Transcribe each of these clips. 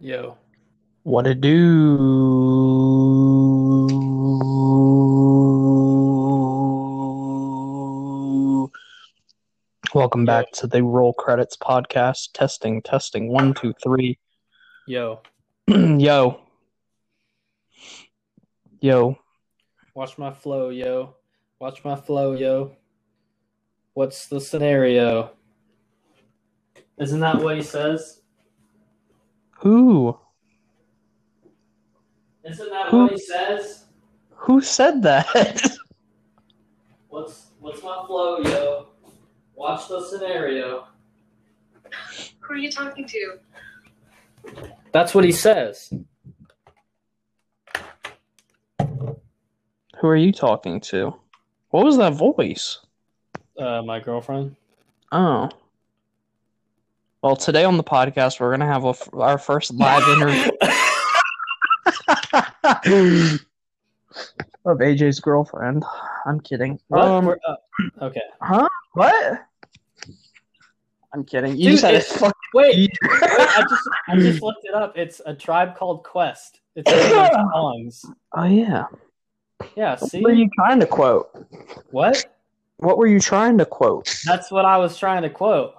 Yo. What it do? Welcome back to the Roll Credits podcast. Testing, testing. One, two, three. Yo. Yo. Yo. Watch my flow, yo. Watch my flow, yo. What's the scenario? Isn't that what he says? Who? Isn't that Who? what he says? Who said that? What's what's my flow, yo? Watch the scenario. Who are you talking to? That's what he says. Who are you talking to? What was that voice? Uh, my girlfriend. Oh. Well, today on the podcast, we're going to have a f our first live interview of AJ's girlfriend. I'm kidding. What? Um, uh, okay. huh? What? I'm kidding. You Dude, just had a it- fucking. Wait, wait, I just I just looked it up. It's a tribe called Quest. It's one of songs. Oh, yeah. Yeah, see What were you trying to quote? what? What were you trying to quote? That's what I was trying to quote.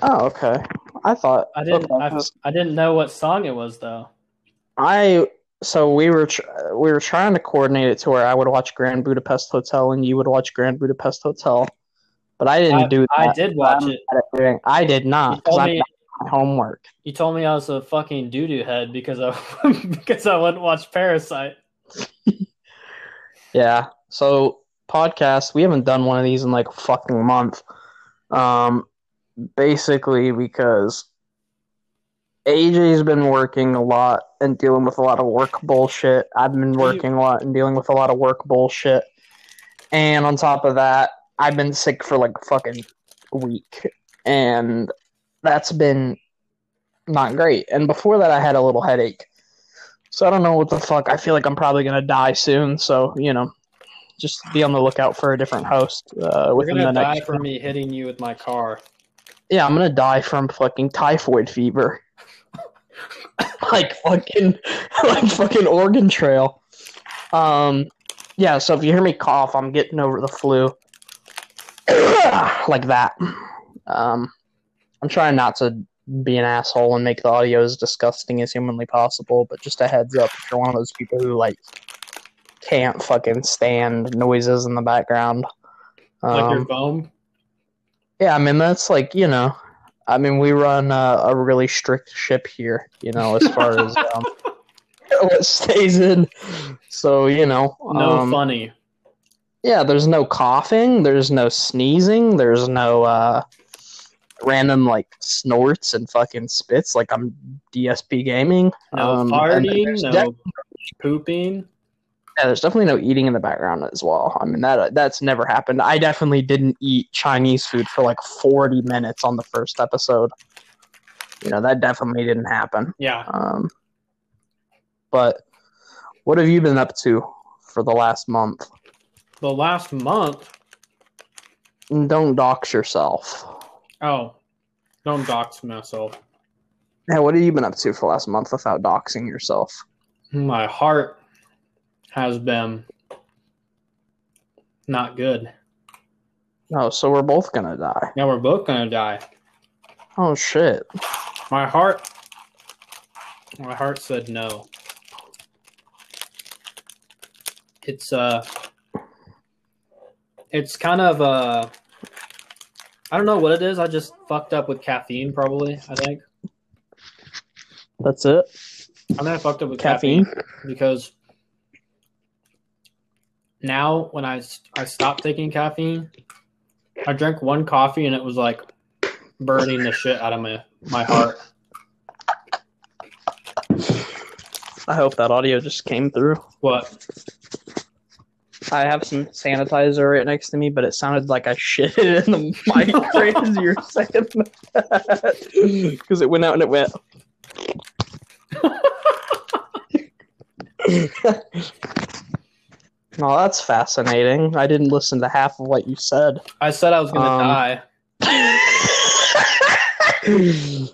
Oh, okay. I thought. I didn't. okay. I, I didn't know what song it was though. I so we were tr- we were trying to coordinate it to where I would watch Grand Budapest Hotel and you would watch Grand Budapest Hotel, but I didn't I, do that. I did watch it. doing- I did not because I my homework. You told me I was a fucking doo doo head because I because I wouldn't watch Parasite. Yeah. So podcast, we haven't done one of these in like a fucking month. Um, basically because AJ's been working a lot and dealing with a lot of work bullshit. I've been working a lot and dealing with a lot of work bullshit. And on top of that, I've been sick for like a fucking week. And that's been not great. And before that, I had a little headache. So I don't know what the fuck. I feel like I'm probably going to die soon. So, you know, just be on the lookout for a different host uh, You're within the gonna die next. from me hitting you with my car. Yeah, I'm gonna die from fucking typhoid fever. like fucking like fucking Oregon Trail. Um yeah, so if you hear me cough, I'm getting over the flu. like that. Um I'm trying not to be an asshole and make the audio as disgusting as humanly possible, but just a heads up if you're one of those people who like can't fucking stand noises in the background. Like your Um, foam. Yeah, I mean that's like you know, I mean we run uh, a really strict ship here, you know, as far as um, what stays in. So you know, No um, funny. yeah, there's no coughing, there's no sneezing, there's no uh, random like snorts and fucking spits like I'm DSP gaming. No Um, farting. No pooping. Yeah, there's definitely no eating in the background as well. I mean that that's never happened. I definitely didn't eat Chinese food for like 40 minutes on the first episode. You know that definitely didn't happen. Yeah. Um, but what have you been up to for the last month? The last month. Don't dox yourself. Oh, don't dox myself. Yeah, what have you been up to for the last month without doxing yourself? My heart has been not good. Oh, so we're both gonna die. Now we're both gonna die. Oh shit. My heart. My heart said no. It's uh. It's kind of uh. I don't know what it is. I just fucked up with caffeine, probably. I think. That's it. I think I fucked up with Caffeine. caffeine, because now when I I stopped taking caffeine, I drank one coffee and it was like burning the shit out of my my heart. I hope that audio just came through. What? I have some sanitizer right next to me, but it sounded like I shit it in the mic right as you were saying that. Because it went out and it went. oh, that's fascinating. I didn't listen to half of what you said. I said I was gonna Um, die.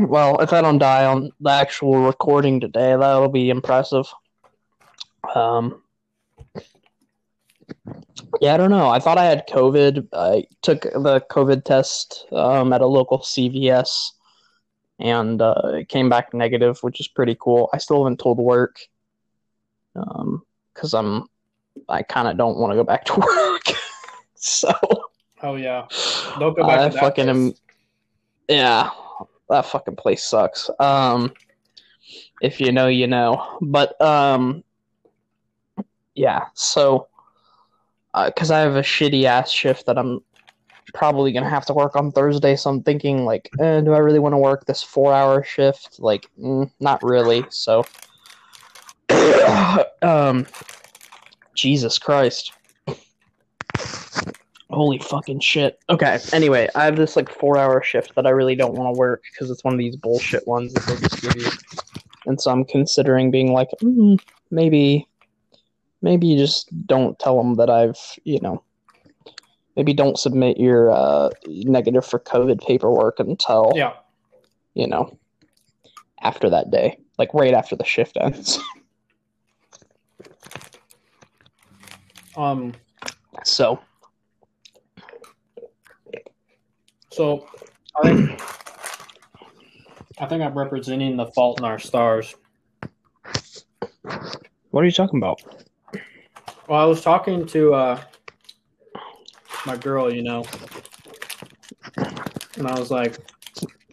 well, if I don't die on the actual recording today, that'll be impressive. Um, yeah, I don't know. I thought I had COVID. I took the COVID test um, at a local CVS, and uh, it came back negative, which is pretty cool. I still haven't told work because I'm I kind of don't want to go back to work. so Oh yeah. Don't go back I to that fucking am. Yeah, that fucking place sucks. Um, if you know, you know. But um, yeah. So, because I have a shitty ass shift that I'm probably gonna have to work on Thursday, so I'm thinking like, eh, do I really want to work this four hour shift? Like, mm, not really. So, um, Jesus Christ. Holy fucking shit. Okay, anyway, I have this like four hour shift that I really don't want to work because it's one of these bullshit ones that they just give you. And so I'm considering being like, mm, maybe, maybe you just don't tell them that I've, you know, maybe don't submit your uh, negative for COVID paperwork until, Yeah. you know, after that day, like right after the shift ends. Um. so, So I think I think I'm representing the fault in our stars. what are you talking about? Well, I was talking to uh, my girl, you know, and I was like,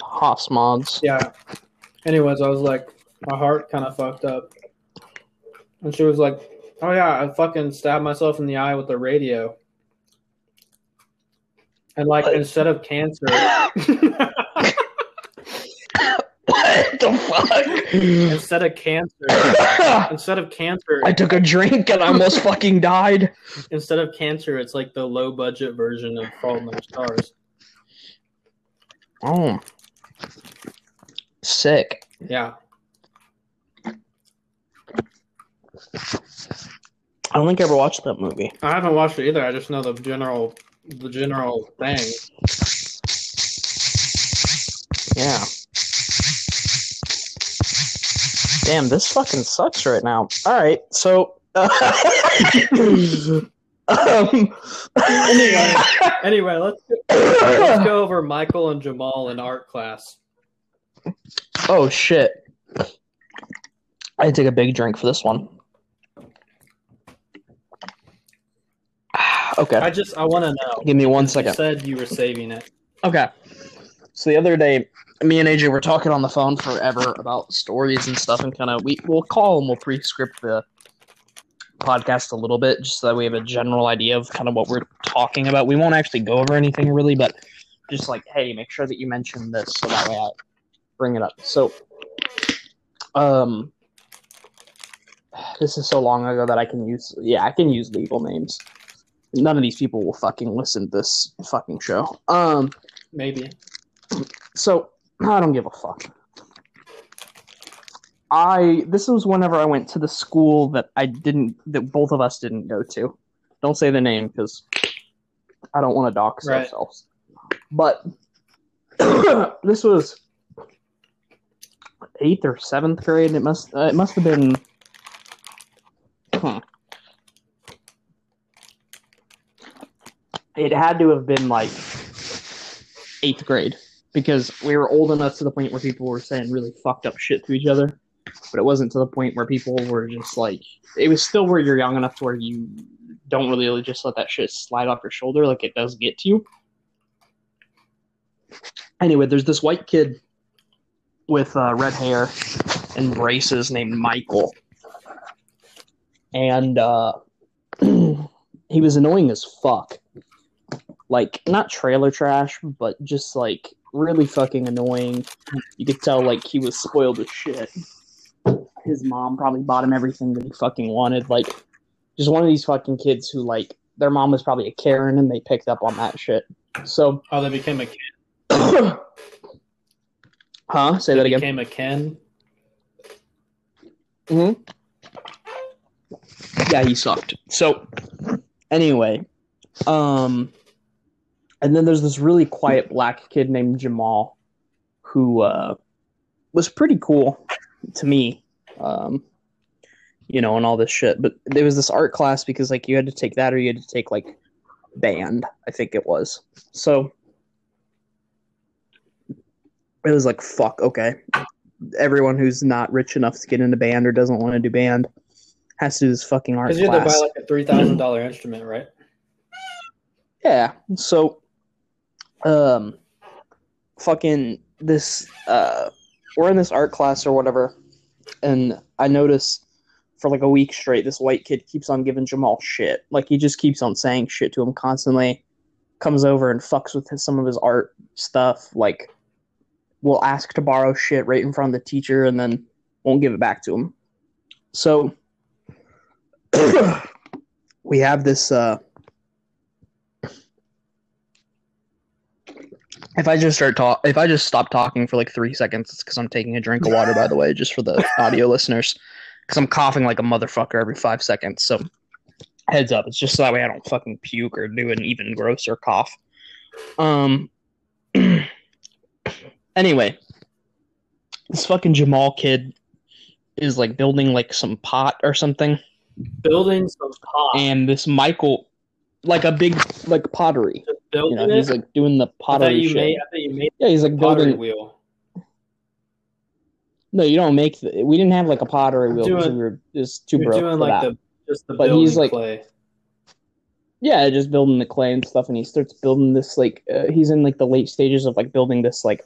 Haas mods. yeah. Anyways, I was like, my heart kind of fucked up, and she was like, oh yeah, I fucking stabbed myself in the eye with a radio, and like What? instead of cancer, what the fuck? instead of cancer, instead of cancer, I took a drink and I almost fucking died. instead of cancer, it's like the low budget version of Fault in Our Stars. Oh, sick. Yeah. I don't think I ever watched that movie. I haven't watched it either. I just know the general the general thing. Yeah. Damn, this fucking sucks right now. All right, so. um, Anyway. Anyway, let's let's go over Michael and Jamal in art class. Oh shit! I take a big drink for this one. Okay, I just I want to know. give me one second. You said you were saving it. Okay. So the other day, me and AJ were talking on the phone forever about stories and stuff, and kind of we we'll call and we'll pre-script the podcast a little bit just so that we have a general idea of kind of what we're talking about. We won't actually go over anything really, but just like, hey, make sure that you mention this so that way I bring it up. So, um, this is so long ago that I can use. Yeah, I can use legal names. None of these people will fucking listen to this fucking show. Um. Maybe. So I don't give a fuck. I this was whenever I went to the school that I didn't that both of us didn't go to. Don't say the name because I don't want to dox Right. ourselves. But this was eighth or seventh grade. It must uh, it must have been. It had to have been like eighth grade because we were old enough to the point where people were saying really fucked up shit to each other, but it wasn't to the point where people were just like it was still where you're young enough to where you don't really just let that shit slide off your shoulder like it does get to you. Anyway, there's this white kid with uh, red hair and braces named Michael, and uh, he was annoying as fuck like not trailer trash, but just like really fucking annoying. You could tell like he was spoiled with shit. His mom probably bought him everything that he fucking wanted. Like just one of these fucking kids who like their mom was probably a Karen and they picked up on that shit. So Oh, they became a Ken. Huh? Say They that again. Became a Ken. hmm Yeah, he sucked. So, anyway, um, And then there's this really quiet black kid named Jamal who uh, was pretty cool to me. Um, you know, and all this shit. But there was this art class because like you had to take that or you had to take like band, I think it was. So it was like fuck, okay. Everyone who's not rich enough to get into band or doesn't want to do band has to do this fucking art Because you had to buy like a three thousand dollar instrument, right? Yeah. So, um, fucking this, uh, we're in this art class or whatever, and I notice for like a week straight, this white kid keeps on giving Jamal shit. Like he just keeps on saying shit to him constantly. Comes over and fucks with his, some of his art stuff. Like, will ask to borrow shit right in front of the teacher and then won't give it back to him. So, we have this. Uh, If I just start talk, if I just stop talking for like three seconds, it's because I'm taking a drink of water. By the way, just for the audio listeners, because I'm coughing like a motherfucker every five seconds. So heads up, it's just so that way I don't fucking puke or do an even grosser cough. Um. anyway, this fucking Jamal kid is like building like some pot or something, Building some pot. and this Michael, like a big like pottery. Just You know, he's like doing the I thought pottery made. I thought you made Yeah, he's like building. wheel. No, you don't make. The, we didn't have like a pottery wheel because we were just too broke doing for like that. the just the But building he's, like- clay. Yeah, just building the clay and stuff, and he starts building this like uh, he's in like the late stages of like building this like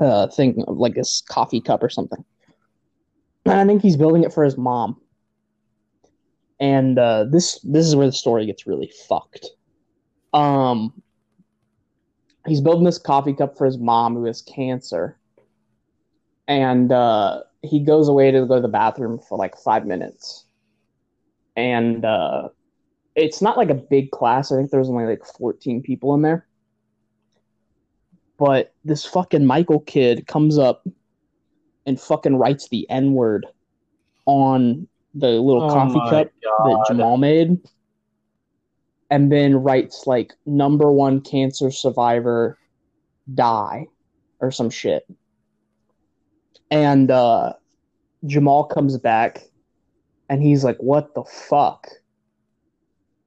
uh thing like this coffee cup or something. And I think he's building it for his mom. And uh, this this is where the story gets really fucked. Um, he's building this coffee cup for his mom who has cancer, and uh, he goes away to go to the bathroom for like five minutes, and uh, it's not like a big class. I think there's only like 14 people in there. But this fucking Michael kid comes up and fucking writes the N word on the little Oh coffee cup that Jamal made. And then writes like number one cancer survivor die or some shit. And uh Jamal comes back and he's like, What the fuck?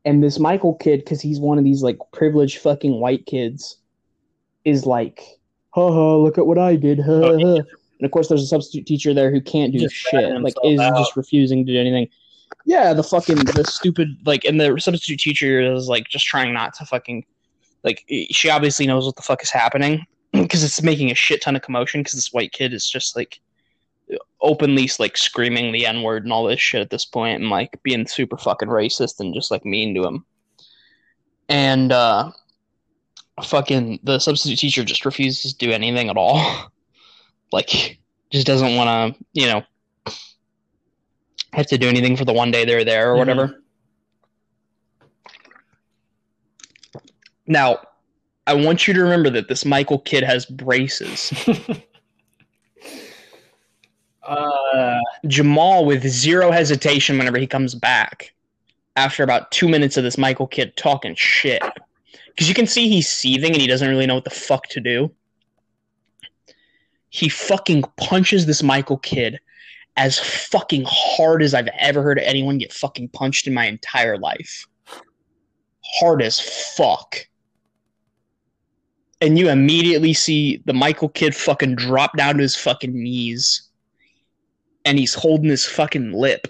And this Michael kid, because he's one of these like privileged fucking white kids, is like, ha ha, look at what I did. Ha, Oh, ha. And of course, there's a substitute teacher there who can't do Just shit. Like, is out. just refusing to do anything. Yeah, the fucking the stupid like, and the substitute teacher is like just trying not to fucking like. She obviously knows what the fuck is happening because it's making a shit ton of commotion. Because this white kid is just like openly like screaming the n word and all this shit at this point, and like being super fucking racist and just like mean to him. And uh, fucking the substitute teacher just refuses to do anything at all. like, just doesn't want to, you know, have to do anything for the one day they're there or whatever. Now, I want you to remember that this Michael kid has braces. Uh, Jamal, with zero hesitation, whenever he comes back, after about two minutes of this Michael kid talking shit, because you can see he's seething and he doesn't really know what the fuck to do. He fucking punches this Michael kid as fucking hard as I've ever heard anyone get fucking punched in my entire life. Hard as fuck. And you immediately see the Michael kid fucking drop down to his fucking knees and he's holding his fucking lip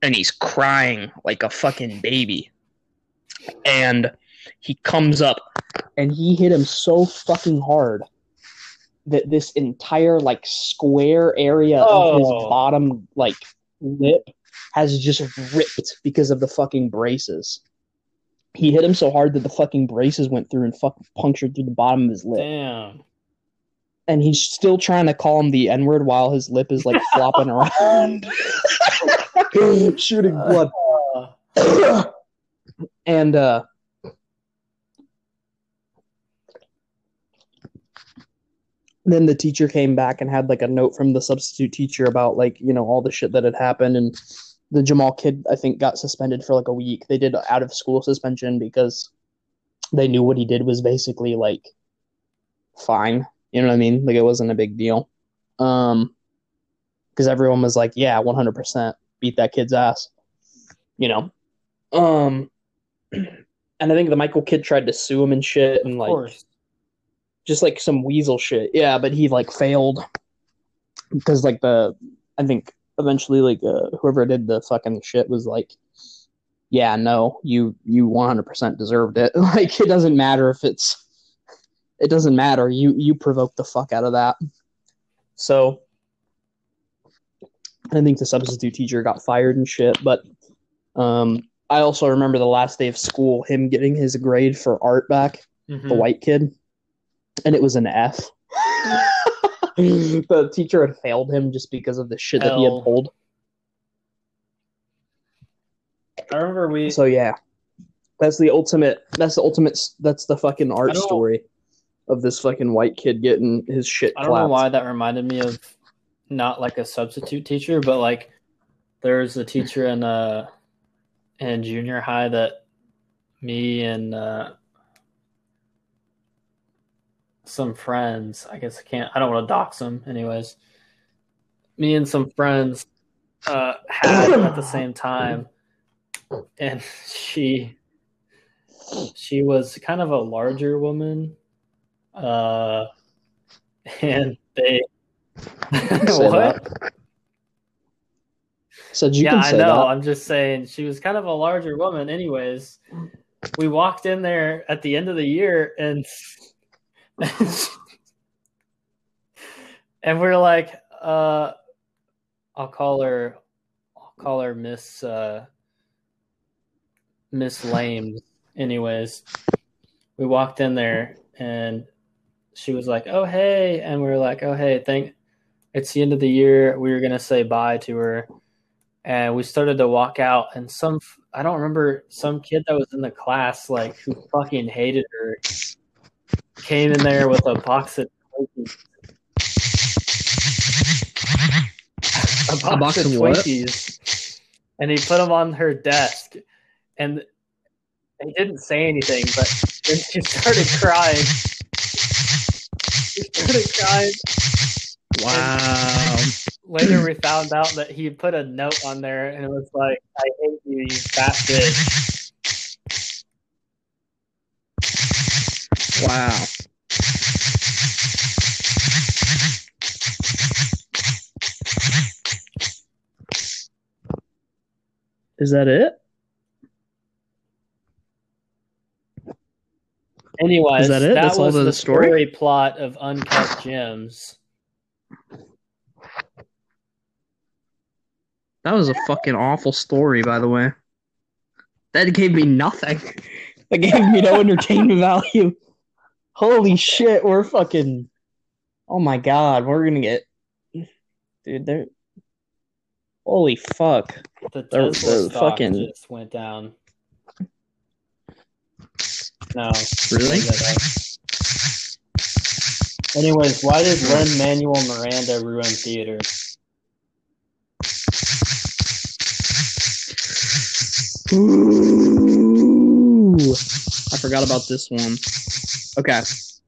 and he's crying like a fucking baby. And he comes up and he hit him so fucking hard that this entire like square area of his Oh. bottom like lip has just ripped because of the fucking braces. He hit him so hard that the fucking braces went through and fucking punctured through the bottom of his lip damn. and he's still trying to call him the N word while his lip is like flopping around, shooting blood. And uh, then the teacher came back and had like a note from the substitute teacher about like you know all the shit that had happened and the Jamal kid I think got suspended for like a week. They did out of school suspension because they knew what he did was basically like fine. You know what I mean? Like it wasn't a big deal. Um, because everyone was like, "Yeah, one hundred percent, beat that kid's ass." You know. Um, and I think the Michael kid tried to sue him and shit, and Of like course. Just like some weasel shit. Yeah, but he like failed because like the I think eventually like uh, whoever did the fucking shit was like, yeah, no, you you one hundred percent deserved it. like it doesn't matter if it's it doesn't matter. You you provoked the fuck out of that. So I think the substitute teacher got fired and shit, but um I also remember the last day of school him getting his grade for art back Mhm. the white kid, and it was an F. the teacher had failed him just because of the shit that he Hell. had pulled. I remember we. So yeah, that's the ultimate. That's the ultimate. That's the fucking I art don't- story of this fucking white kid getting his shit I don't know clapped. why that reminded me of not like a substitute teacher, but like there's a teacher in uh in junior high that me and uh some friends, I guess I can't I don't want to dox them anyways. Me and some friends uh had at the same time and she she was kind of a larger woman uh and they what that. Said you yeah i know that. i'm just saying she was kind of a larger woman anyways we walked in there at the end of the year and and we're like uh i'll call her i'll call her miss uh miss lame. Anyways we walked in there and she was like oh hey. And we were like oh hey thank it's the end of the year. We were gonna say bye to her. And we started to walk out and some i don't remember some kid that was in the class like who fucking hated her came in there with a box of Twinkies. a box, box of of what? Twinkies, and he put them on her desk, and he didn't say anything, but then she started crying. She started crying. Wow. Later, we found out that he put a note on there, and it was like, "I hate you, you fat bitch." Wow. Is that it? Anyways, Is that it? That's all was the the story? story plot of Uncut Gems. That was a fucking awful story, by the way. That gave me nothing. That gave me no entertainment value. Holy shit, we're fucking. Oh my god, we're gonna get. Dude, they're. Holy fuck. The They're- Tesla they're stock fucking- just went down. No, Really? look that up. Anyways, why did Lin Manuel Miranda ruin theater? Ooh. I forgot about this one. Okay.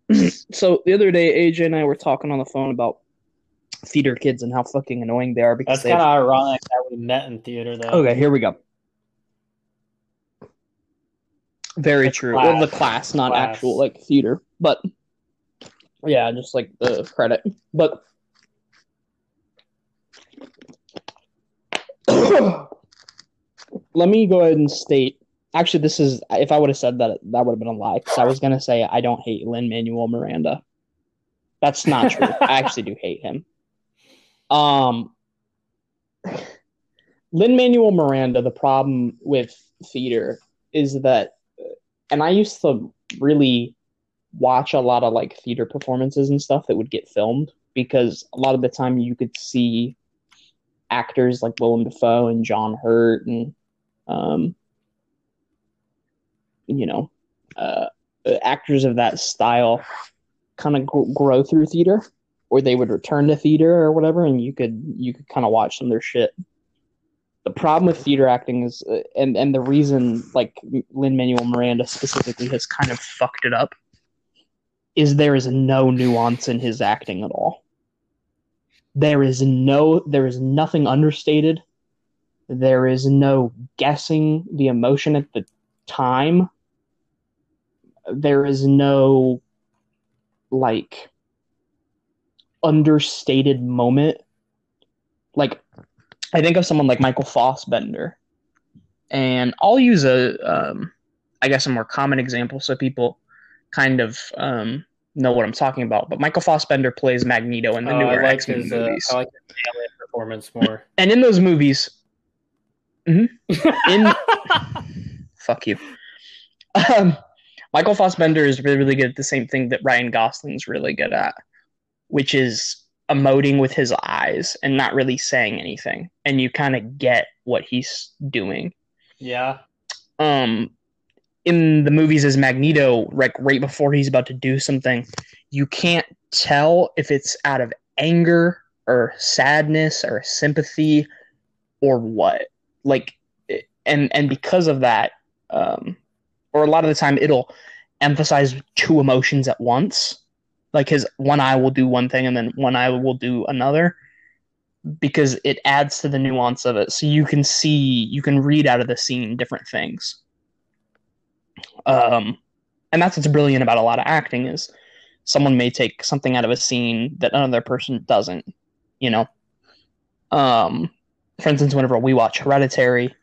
so the other day, AJ and I were talking on the phone about theater kids and how fucking annoying they are because That's kind of ironic that we met in theater, though. Okay, here we go. Very The true. Well, the class. class, not Class. actual like theater, but yeah, just like the credit. But let me go ahead and state. Actually, this is if I would have said that, that would have been a lie. Because I was gonna say I don't hate Lin Manuel Miranda. That's not true. I actually do hate him. Um, Lin Manuel Miranda. The problem with theater is that, and I used to really watch a lot of like theater performances and stuff that would get filmed because a lot of the time you could see actors like Willem Dafoe and John Hurt and um, you know uh, actors of that style kind of gr- grow through theater or they would return to theater or whatever and you could you could kind of watch some of their shit the problem with theater acting is, uh, and and the reason like Lin Manuel Miranda specifically has kind of fucked it up, is there is no nuance in his acting at all. There is no, there is nothing understated. There is no guessing the emotion at the time. There is no like understated moment. Like I think of someone like Michael Fassbender, and I'll use a, um, I guess, a more common example so people kind of um, know what I'm talking about. But Michael Fassbender plays Magneto in the Oh, newer like X Men his, uh, movies, I like his alien performance more. and in those movies, in fuck you, um, Michael Fassbender is really, really good at the same thing that Ryan Gosling's really good at, which is emoting with his eyes and not really saying anything, and you kind of get what he's doing. yeah, um in the movies as Magneto, like right before he's about to do something, you can't tell if it's out of anger or sadness or sympathy or what. Like, and and because of that, um, or a lot of the time it'll emphasize two emotions at once. Like his one eye will do one thing and then one eye will do another because it adds to the nuance of it. So you can see, you can read out of the scene different things. Um, and that's what's brilliant about a lot of acting is someone may take something out of a scene that another person doesn't. You know, um, for instance, whenever we watch Hereditary,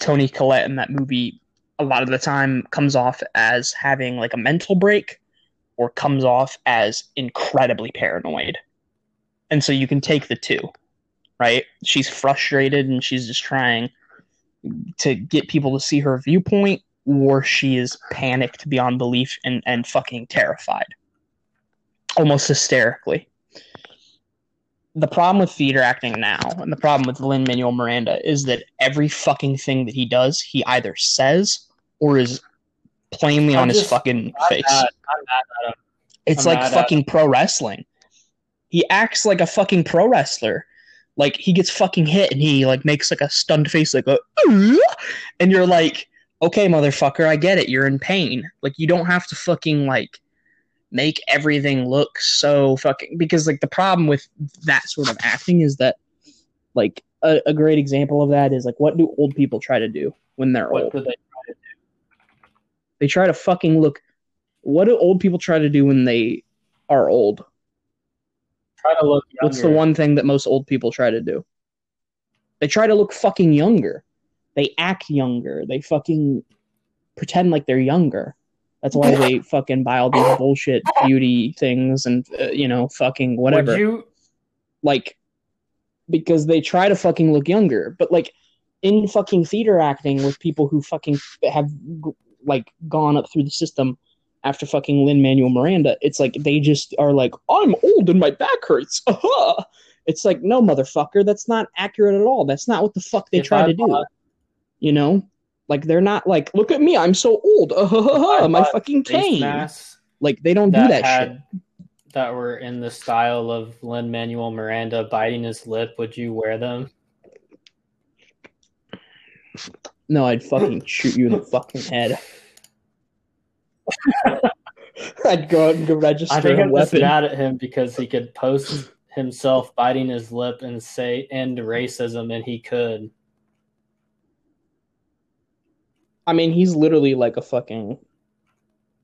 Toni Collette in that movie a lot of the time comes off as having like a mental break or comes off as incredibly paranoid. And so you can take the two, right? She's frustrated and she's just trying to get people to see her viewpoint, or she is panicked beyond belief and, and fucking terrified. Almost hysterically. The problem with theater acting now, and the problem with Lin Manuel Miranda, is that every fucking thing that he does, he either says or is plainly I'm on his fucking I'm face. mad. Mad. It's I'm like fucking pro wrestling. He acts like a fucking pro wrestler. Like he gets fucking hit and he like makes like a stunned face, like a, and you're like, okay, motherfucker, I get it. You're in pain. Like you don't have to fucking like make everything look so fucking because like the problem with that sort of acting is that like a, a great example of that is like what do old people try to do when they're What old? Do they? They try to fucking look. What do old people try to do when they are old? Try to look. Younger. What's the one thing that most old people try to do? They try to look fucking younger. They act younger. They fucking pretend like they're younger. That's why they fucking buy all these bullshit beauty things and uh, you know fucking whatever. Would you? like because they try to fucking look younger, but like in fucking theater acting with people who fucking have g- like gone up through the system after fucking Lin Manuel Miranda, it's like they just are like, I'm old and my back hurts. Aha! It's like, no, motherfucker, that's not accurate at all. That's not what the fuck they If try I to do. You know, like they're not like, look at me, I'm so old. Ah, I my fucking cane. Like they don't do that that had shit. that were in the style of Lin Manuel Miranda biting his lip, would you wear them? No, I'd fucking shoot you in the fucking head. I'd go out and go register I think a I'm just weapon. mad at him because he could post himself biting his lip and say end racism, and he could. I mean, he's literally like a fucking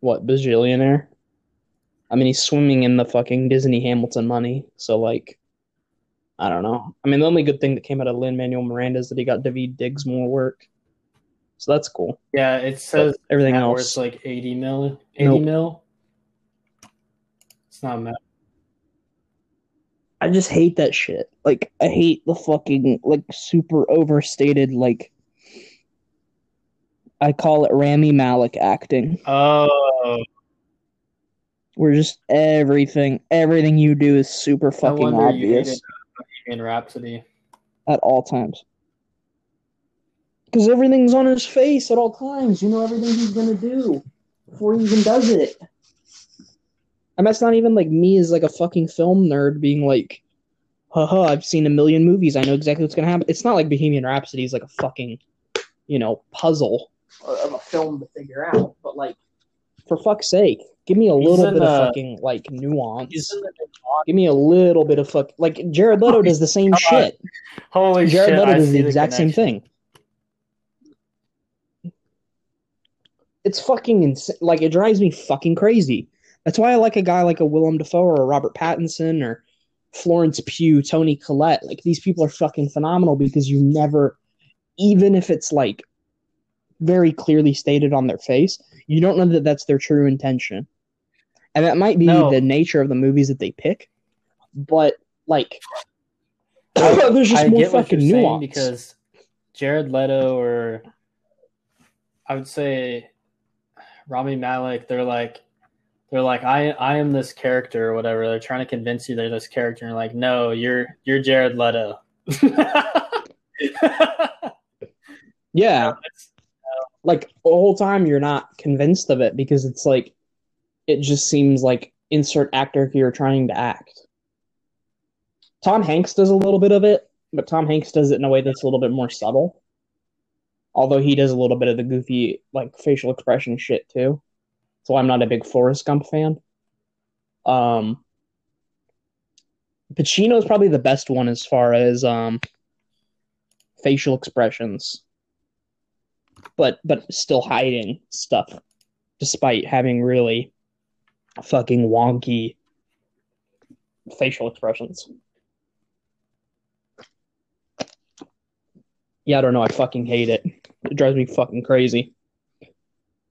what bajillionaire. I mean, he's swimming in the fucking Disney Hamilton money. So like, I don't know. I mean, the only good thing that came out of Lin Manuel Miranda is that he got David Diggs more work. So that's cool. Yeah, it But says everything else, worth's like eighty mil. Eighty Nope. mil. It's not mad. I just hate that shit. Like, I hate the fucking like super overstated like. I call it Rami Malek acting. Oh, where just everything everything you do is super fucking wonder you obvious uh, Bohemian Rhapsody. at all times. Because everything's on his face at all times. You know everything he's gonna do before he even does it. And that's not even like me as like a fucking film nerd being like, haha, I've seen a million movies. I know exactly what's gonna happen. It's not like Bohemian Rhapsody is like a fucking, you know, puzzle of a film to figure out. But like, for fuck's sake, give me a He's little bit the- of fucking like nuance. He's in the new Bond. Give me a little bit of fuck. Like Jared Leto does the same God. shit. Holy Jared shit! Leto I does the exact same thing. It's fucking insane. Like it drives me fucking crazy. That's why I like a guy like a Willem Dafoe or a Robert Pattinson or Florence Pugh, Toni Collette. Like these people are fucking phenomenal because you never, even if it's like very clearly stated on their face, you don't know that that's their true intention. And that might be No. the nature of the movies that they pick, but like, I- there's just I more fucking nuance. because Jared Leto or I would say Rami Malek, they're like they're like I I am this character or whatever. They're trying to convince you they're this character and you're like, no, you're you're Jared Leto. yeah, like the whole time you're not convinced of it because it's like it just seems like insert actor here trying to act. Tom Hanks does a little bit of it, but Tom Hanks does it in a way that's a little bit more subtle. Although he does a little bit of the goofy like facial expression shit too. So I'm not a big Forrest Gump fan. Um Pacino is probably the best one as far as um facial expressions but but still hiding stuff despite having really fucking wonky facial expressions. Yeah, I don't know. I fucking hate it. It drives me fucking crazy.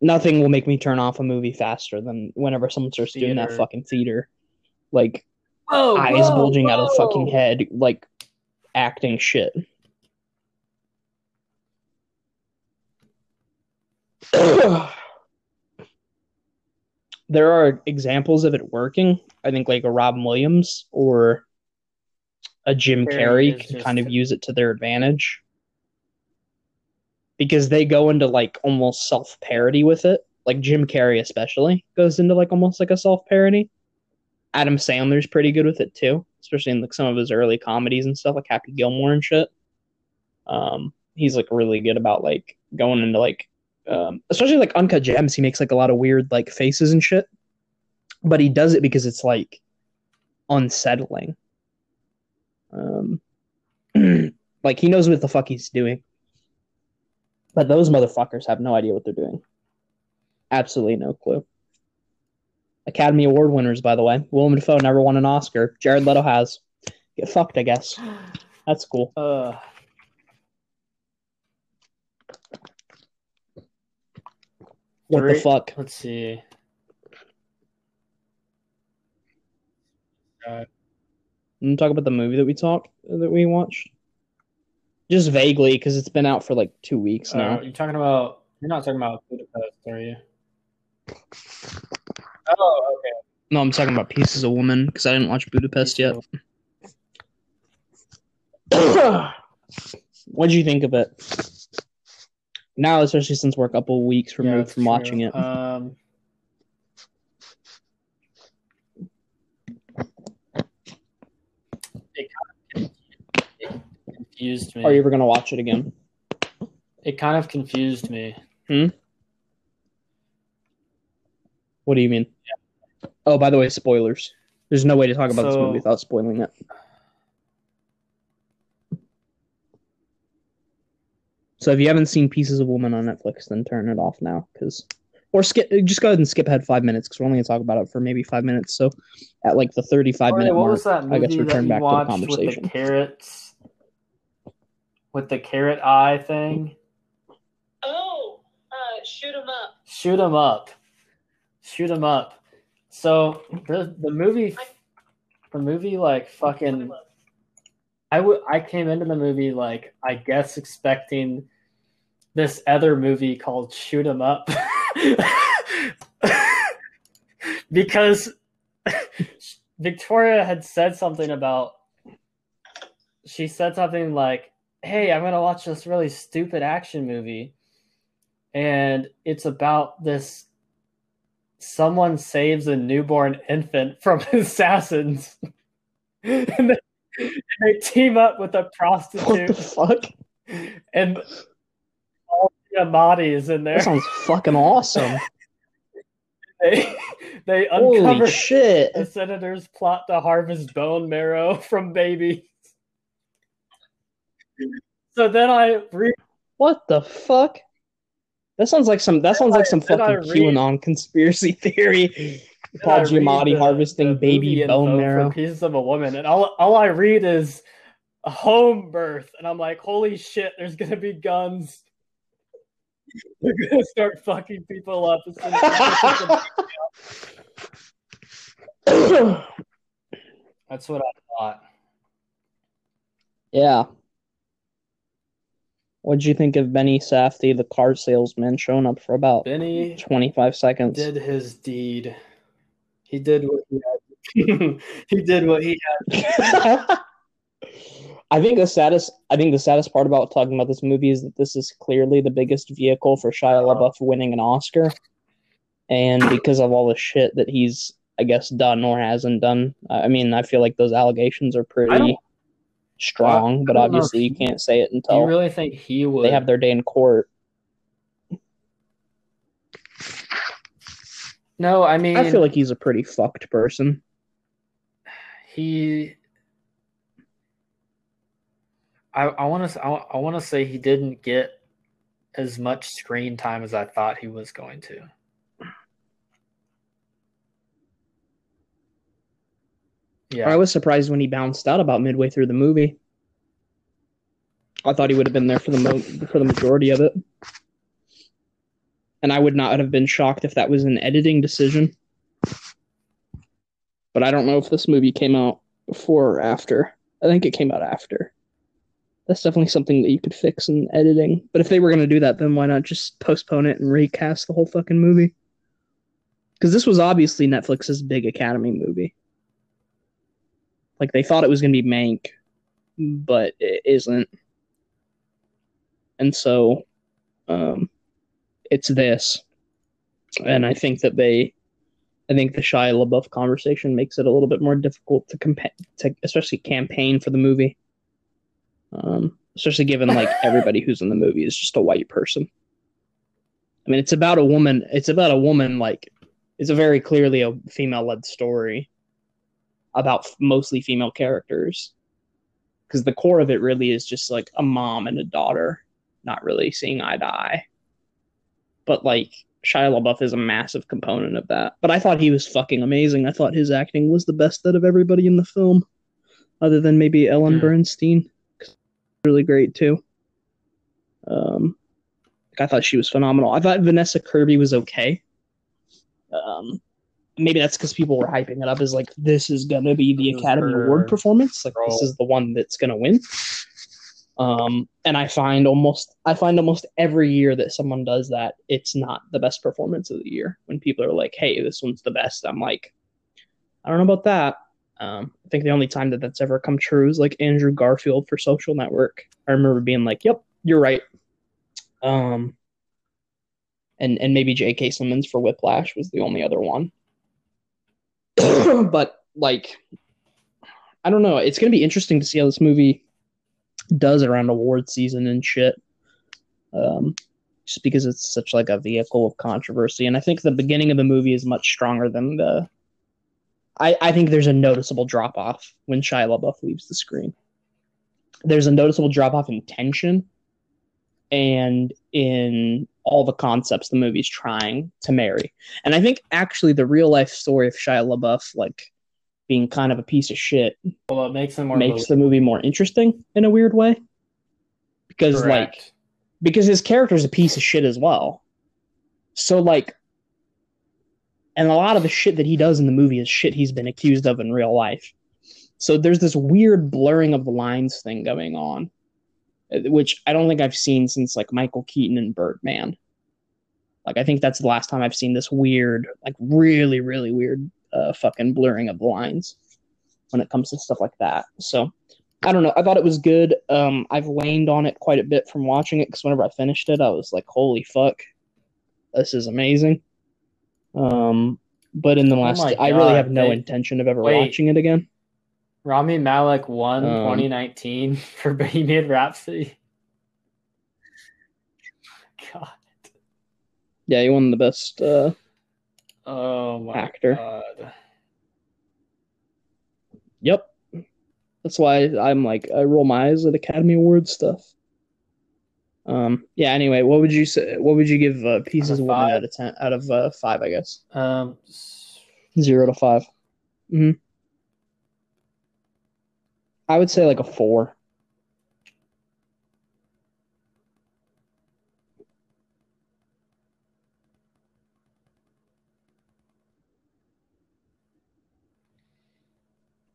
Nothing will make me turn off a movie faster than whenever someone starts doing that fucking theater, like whoa, eyes whoa, bulging out of the fucking head, like acting shit. there are examples of it working. I think like a Robin Williams or a Jim Carrey Carrey can kind of use it to their advantage because they go into like almost self parody with it. Like Jim Carrey, especially, goes into like almost like a self parody. Adam Sandler's pretty good with it too, especially in like some of his early comedies and stuff, like Happy Gilmore and shit. Um, he's like really good about like going into like, um, especially like Uncut Gems. He makes like a lot of weird like faces and shit, but he does it because it's like unsettling. Um, like he knows what the fuck he's doing, but those motherfuckers have no idea what they're doing. Absolutely no clue. Academy Award winners, by the way. Willem Dafoe never won an Oscar. Jared Leto has. Get fucked, I guess. That's cool. Uh, What the fuck? let's see. I'm talk about the movie that we talked that we watched. Just vaguely, because it's been out for like two weeks Uh, now. you're talking about. You're not talking about Budapest, are you? Oh, okay. No, I'm talking about Pieces of Woman because I didn't watch Budapest yet. What'd you think of it? Now, especially since we're a couple weeks removed that's from watching it. Um, it kind of it confused me. Are you ever gonna watch it again? It kind of confused me. Hmm. What do you mean? Oh, by the way, spoilers. There's no way to talk about this movie without spoiling it. So if you haven't seen Pieces of Woman on Netflix, then turn it off now, because or skip. Just go ahead and skip ahead five minutes, because we're only gonna talk about it for maybe five minutes. So at like the thirty-five Corey, minute mark, was that movie I guess that return back to the conversation. with the carrots, with the carrot eye thing? Oh, uh, shoot 'em up. Shoot 'em up. Shoot 'em up. So the the movie, the movie like fucking. I would. I came into the movie like I guess expecting this other movie called Shoot 'Em Up, because Victoria had said something about. She said something like, "Hey, I'm gonna watch this really stupid action movie." and it's about this someone saves a newborn infant from assassins and then, they team up with a What prostitute the fuck? and all the Amati is in there. That sounds fucking awesome. They they Holy uncover shit. the senators plot to harvest bone marrow from babies. So then I read What the fuck? That sounds like some. That sounds like some Then fucking read- QAnon conspiracy theory. Paul Giamatti the- harvesting the baby bone marrow. Pieces of a woman, and all all I read is a home birth, and I'm like, holy shit! There's gonna be guns. They're gonna start fucking people up. as soon as- That's what I thought. yeah. What'd you think of Benny Safdie, the car salesman, showing up for about Benny 25 seconds? did his deed. He did what he had. he did what he had. I think the saddest I think the saddest part about talking about this movie is that this is clearly the biggest vehicle for Shia uh-huh. LaBeouf winning an Oscar. And because of all the shit that he's I guess done or hasn't done. I mean, I feel like those allegations are pretty strong, but obviously you can't say it until you really think he would? they have their day in court. no, I mean, I feel like he's a pretty fucked person. he. I I want to I, I want to say he didn't get as much screen time as I thought he was going to. Yeah, I was surprised when he bounced out about midway through the movie. I thought he would have been there for the mo- for the majority of it, and I would not have been shocked if that was an editing decision. But I don't know if this movie came out before or after. I think it came out after. That's definitely something that you could fix in editing. But if they were going to do that, then why not just postpone it and recast the whole fucking movie? Because this was obviously Netflix's big Academy movie. Like they thought it was going to be Mank, but it isn't. And so um it's this. And I think that they I think the Shia LaBeouf conversation makes it a little bit more difficult to compa- to especially campaign for the movie. Um especially given like everybody who's in the movie is just a white person. I mean, it's about a woman, it's about a woman like it's a very clearly a female-led story about f- mostly female characters. Because the core of it really is just like a mom and a daughter not really seeing eye to eye. But like Shia LaBeouf is a massive component of that. But I thought he was fucking amazing. I thought his acting was the best out of everybody in the film other than maybe Ellen Hmm. Burstyn really great too. Um I thought she was phenomenal. I thought Vanessa Kirby was okay. Um maybe that's because people were hyping it up as like this is gonna be the Academy Award performance. Like this is the one that's gonna win. Um, and I find almost I find almost every year that someone does that, it's not the best performance of the year. When people are like, "Hey, this one's the best," I'm like, I don't know about that. Um, I think the only time that that's ever come true is like Andrew Garfield for Social Network. I remember being like, "Yep, you're right." Um, and and maybe J.K. Simmons for Whiplash was the only other one. but like, I don't know. It's gonna be interesting to see how this movie does around award season and shit. Um, just because it's such like a vehicle of controversy, and I think the beginning of the movie is much stronger than the. I I think there's a noticeable drop off when Shia LaBeouf leaves the screen. There's a noticeable drop off in tension, and in all the concepts the movie's trying to marry. And I think actually the real life story of Shia LaBeouf, like being kind of a piece of shit, well, it makes makes the movie more interesting in a weird way. Because like because his character is a piece of shit as well. So like and a lot of the shit that he does in the movie is shit he's been accused of in real life. So there's this weird blurring of the lines thing going on, which I don't think I've seen since like Michael Keaton and Birdman. Like I think that's the last time I've seen this weird, like really, really weird, uh, fucking blurring of the lines when it comes to stuff like that. So I don't know. I thought it was good. Um, I've waned on it quite a bit from watching it because whenever I finished it, I was like, "Holy fuck, this is amazing." Um, but in the Oh last, my I really have no they- intention of ever wait. watching it again. Rami Malek won Um, 2019 for Bohemian Rhapsody. God. Yeah, he won the best. Uh, Oh my Actor. god. yep. That's why I'm like I roll my eyes at Academy Award stuff. Um. Yeah. Anyway, what would you say? What would you give uh, Pieces Out of five? out of ten? Out of uh, five, I guess. Um, Zero to five. Hmm. I would say like a four.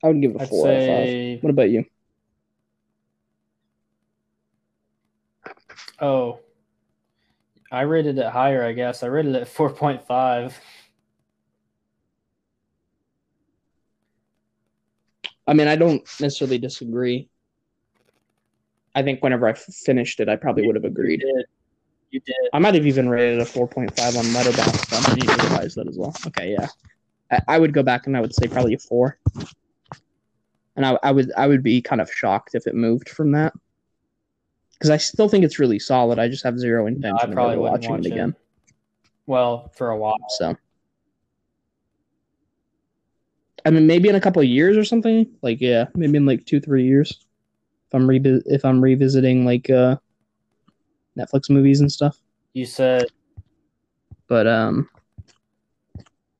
I would give it a I'd four out of five. What about you? Oh, I rated it higher. I guess I rated it 4.5. I mean, I don't necessarily disagree. I think whenever I f- finished it, I probably would have You agreed. did. You did. I might have even rated a 4.5 on Letterboxd. I need to revise that as well. Okay, yeah. I, I would go back and I would say probably a four. And I, I would I would be kind of shocked if it moved from that. Because I still think it's really solid. I just have zero No, intention I of watching watch it again. Well, for a while. So I mean maybe in a couple of years or something. Like yeah, maybe in like two, three years. If I'm if I'm revisiting like uh Netflix movies and stuff. You said. But um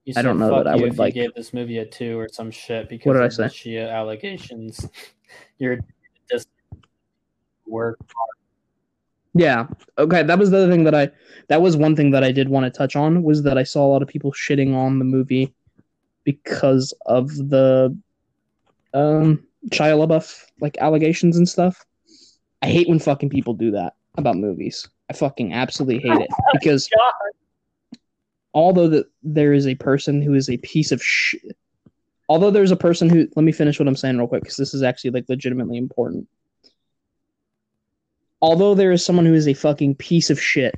You I don't know that I would like- gave this movie a two or some shit because What did I of the? Shia allegations. You're just work. Yeah. Okay, that was the other thing that I that was one thing that I did want to touch on was that I saw a lot of people shitting on the movie because of the um Shia LaBeouf like allegations and stuff. I hate when fucking people do that about movies. I fucking absolutely hate it because although that there is a person who is a piece of shit although there's a person who let me finish what i'm saying real quick because this is actually like legitimately important although there is someone who is a fucking piece of shit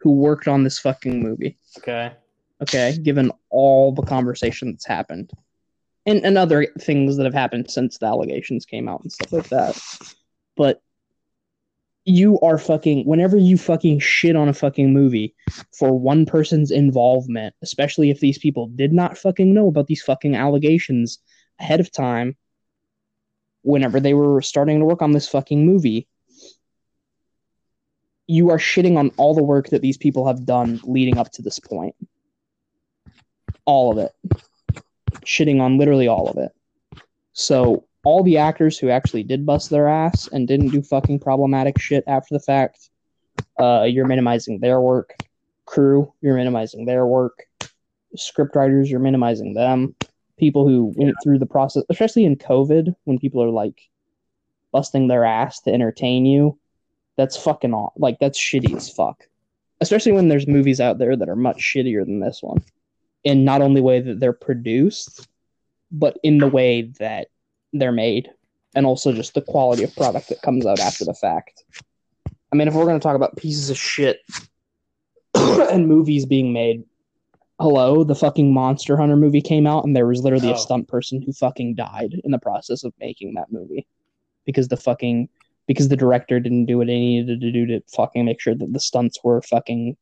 who worked on this fucking movie Okay. Okay given all the conversation that's happened. And, and other things that have happened since the allegations came out and stuff like that. But you are fucking whenever you fucking shit on a fucking movie for one person's involvement especially if these people did not fucking know about these fucking allegations ahead of time whenever they were starting to work on this fucking movie you are shitting on all the work that these people have done leading up to this point all of it. Shitting on literally all of it. So all the actors who actually did bust their ass and didn't do fucking problematic shit after the fact uh, you're minimizing their work. Crew you're minimizing their work. Script writers you're minimizing them. People who went through the process especially in covid when people are like busting their ass to entertain you that's fucking aw- like that's shitty as fuck. Especially when there's movies out there that are much shittier than this one in not only way that they're produced but in the way that they're made and also just the quality of product that comes out after the fact i mean if we're going to talk about pieces of shit and movies being made hello the fucking monster hunter movie came out and there was literally Oh. a stunt person who fucking died in the process of making that movie because the fucking because the director didn't do what he needed to do to fucking make sure that the stunts were fucking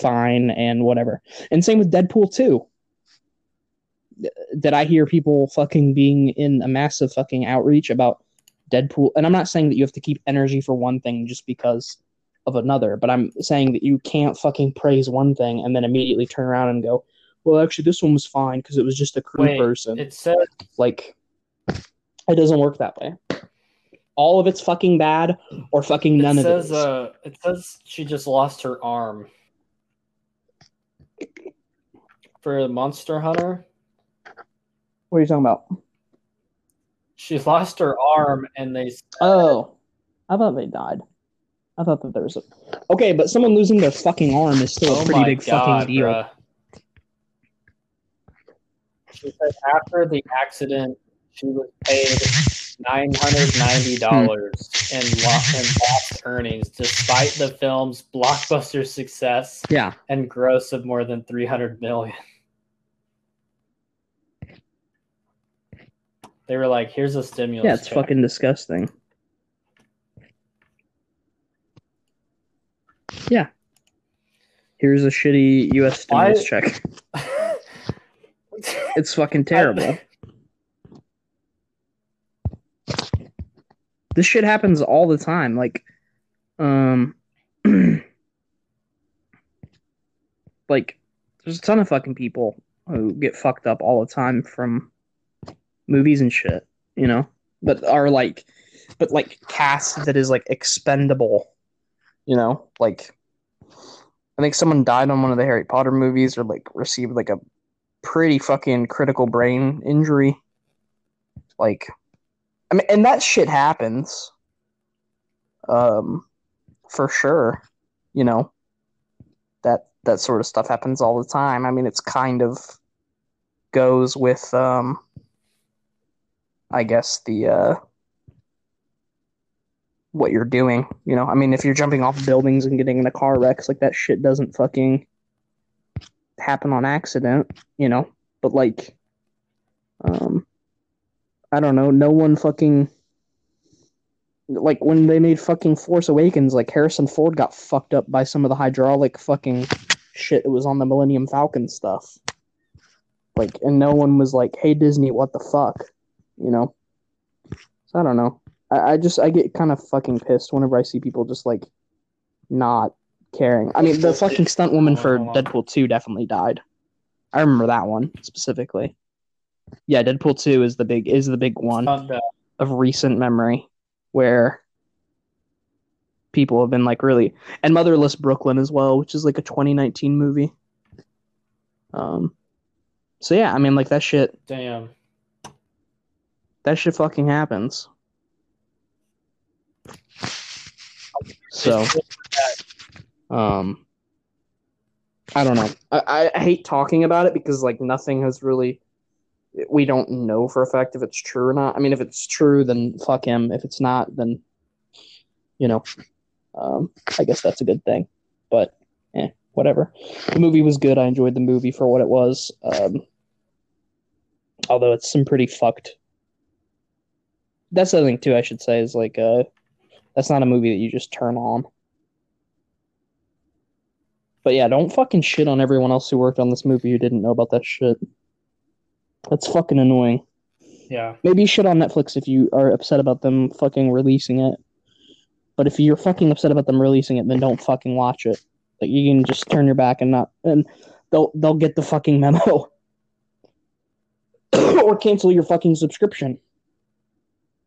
fine and whatever. And same with Deadpool 2. Did I hear people fucking being in a massive fucking outreach about Deadpool? And I'm not saying that you have to keep energy for one thing just because of another, but I'm saying that you can't fucking praise one thing and then immediately turn around and go, well, actually, this one was fine because it was just a crew Wait, person. It says Like, it doesn't work that way. All of it's fucking bad, or fucking none it of it uh it says she just lost her arm. For Monster Hunter, what are you talking about? she lost her arm and they Oh, I thought they died. I thought that there was a. Okay, but someone losing their fucking arm is still a oh pretty my big God, fucking deal. bruh. She said after the accident, she was paid nine hundred ninety dollars in, lo- in lost earnings, despite the film's blockbuster success Yeah, and gross of more than 300 million. They were like, "Here's a stimulus." Yeah, it's check." fucking disgusting. Yeah. Here's a shitty U.S. stimulus Why- check. It's fucking terrible. This shit happens all the time. Like, um, like there's a ton of fucking people who get fucked up all the time from movies and shit, you know, but are like, but like cast that is like expendable, you know, like I think someone died on one of the Harry Potter movies or like received like a pretty fucking critical brain injury. Like, I mean, and that shit happens. Um, for sure, you know, that that sort of stuff happens all the time. I mean, it's kind of goes with, um, I guess the uh, what you're doing. You know, I mean, if you're jumping off buildings and getting in a car wrecks, like that shit doesn't fucking happen on accident, you know. But like, um, I don't know. No one fucking like when they made fucking Force Awakens, like Harrison Ford got fucked up by some of the hydraulic fucking shit that was on the Millennium Falcon stuff. Like, and no one was like, "Hey Disney, what the fuck," you know. So I don't know. I, I just I get kind of fucking pissed whenever I see people just like not caring. I mean, the fucking stunt woman for Deadpool two definitely died. I remember that one specifically. Yeah, Deadpool two is the big is the big one of recent memory where people have been like really and Motherless Brooklyn as well, which is like a 2019 movie. Um so yeah, I mean like that shit Damn. that shit fucking happens. So um I don't know. I, I hate talking about it because like nothing has really we don't know for a fact if it's true or not. I mean if it's true then fuck him. If it's not then you know um I guess that's a good thing. But eh, whatever. The movie was good. I enjoyed the movie for what it was. Um although it's some pretty fucked that's the thing too I should say is like uh that's not a movie that you just turn on. But yeah, don't fucking shit on everyone else who worked on this movie who didn't know about that shit. That's fucking annoying. Yeah. Maybe shit on Netflix if you are upset about them fucking releasing it. But if you're fucking upset about them releasing it, then don't fucking watch it. Like you can just turn your back and not and they'll they'll get the fucking memo. or cancel your fucking subscription.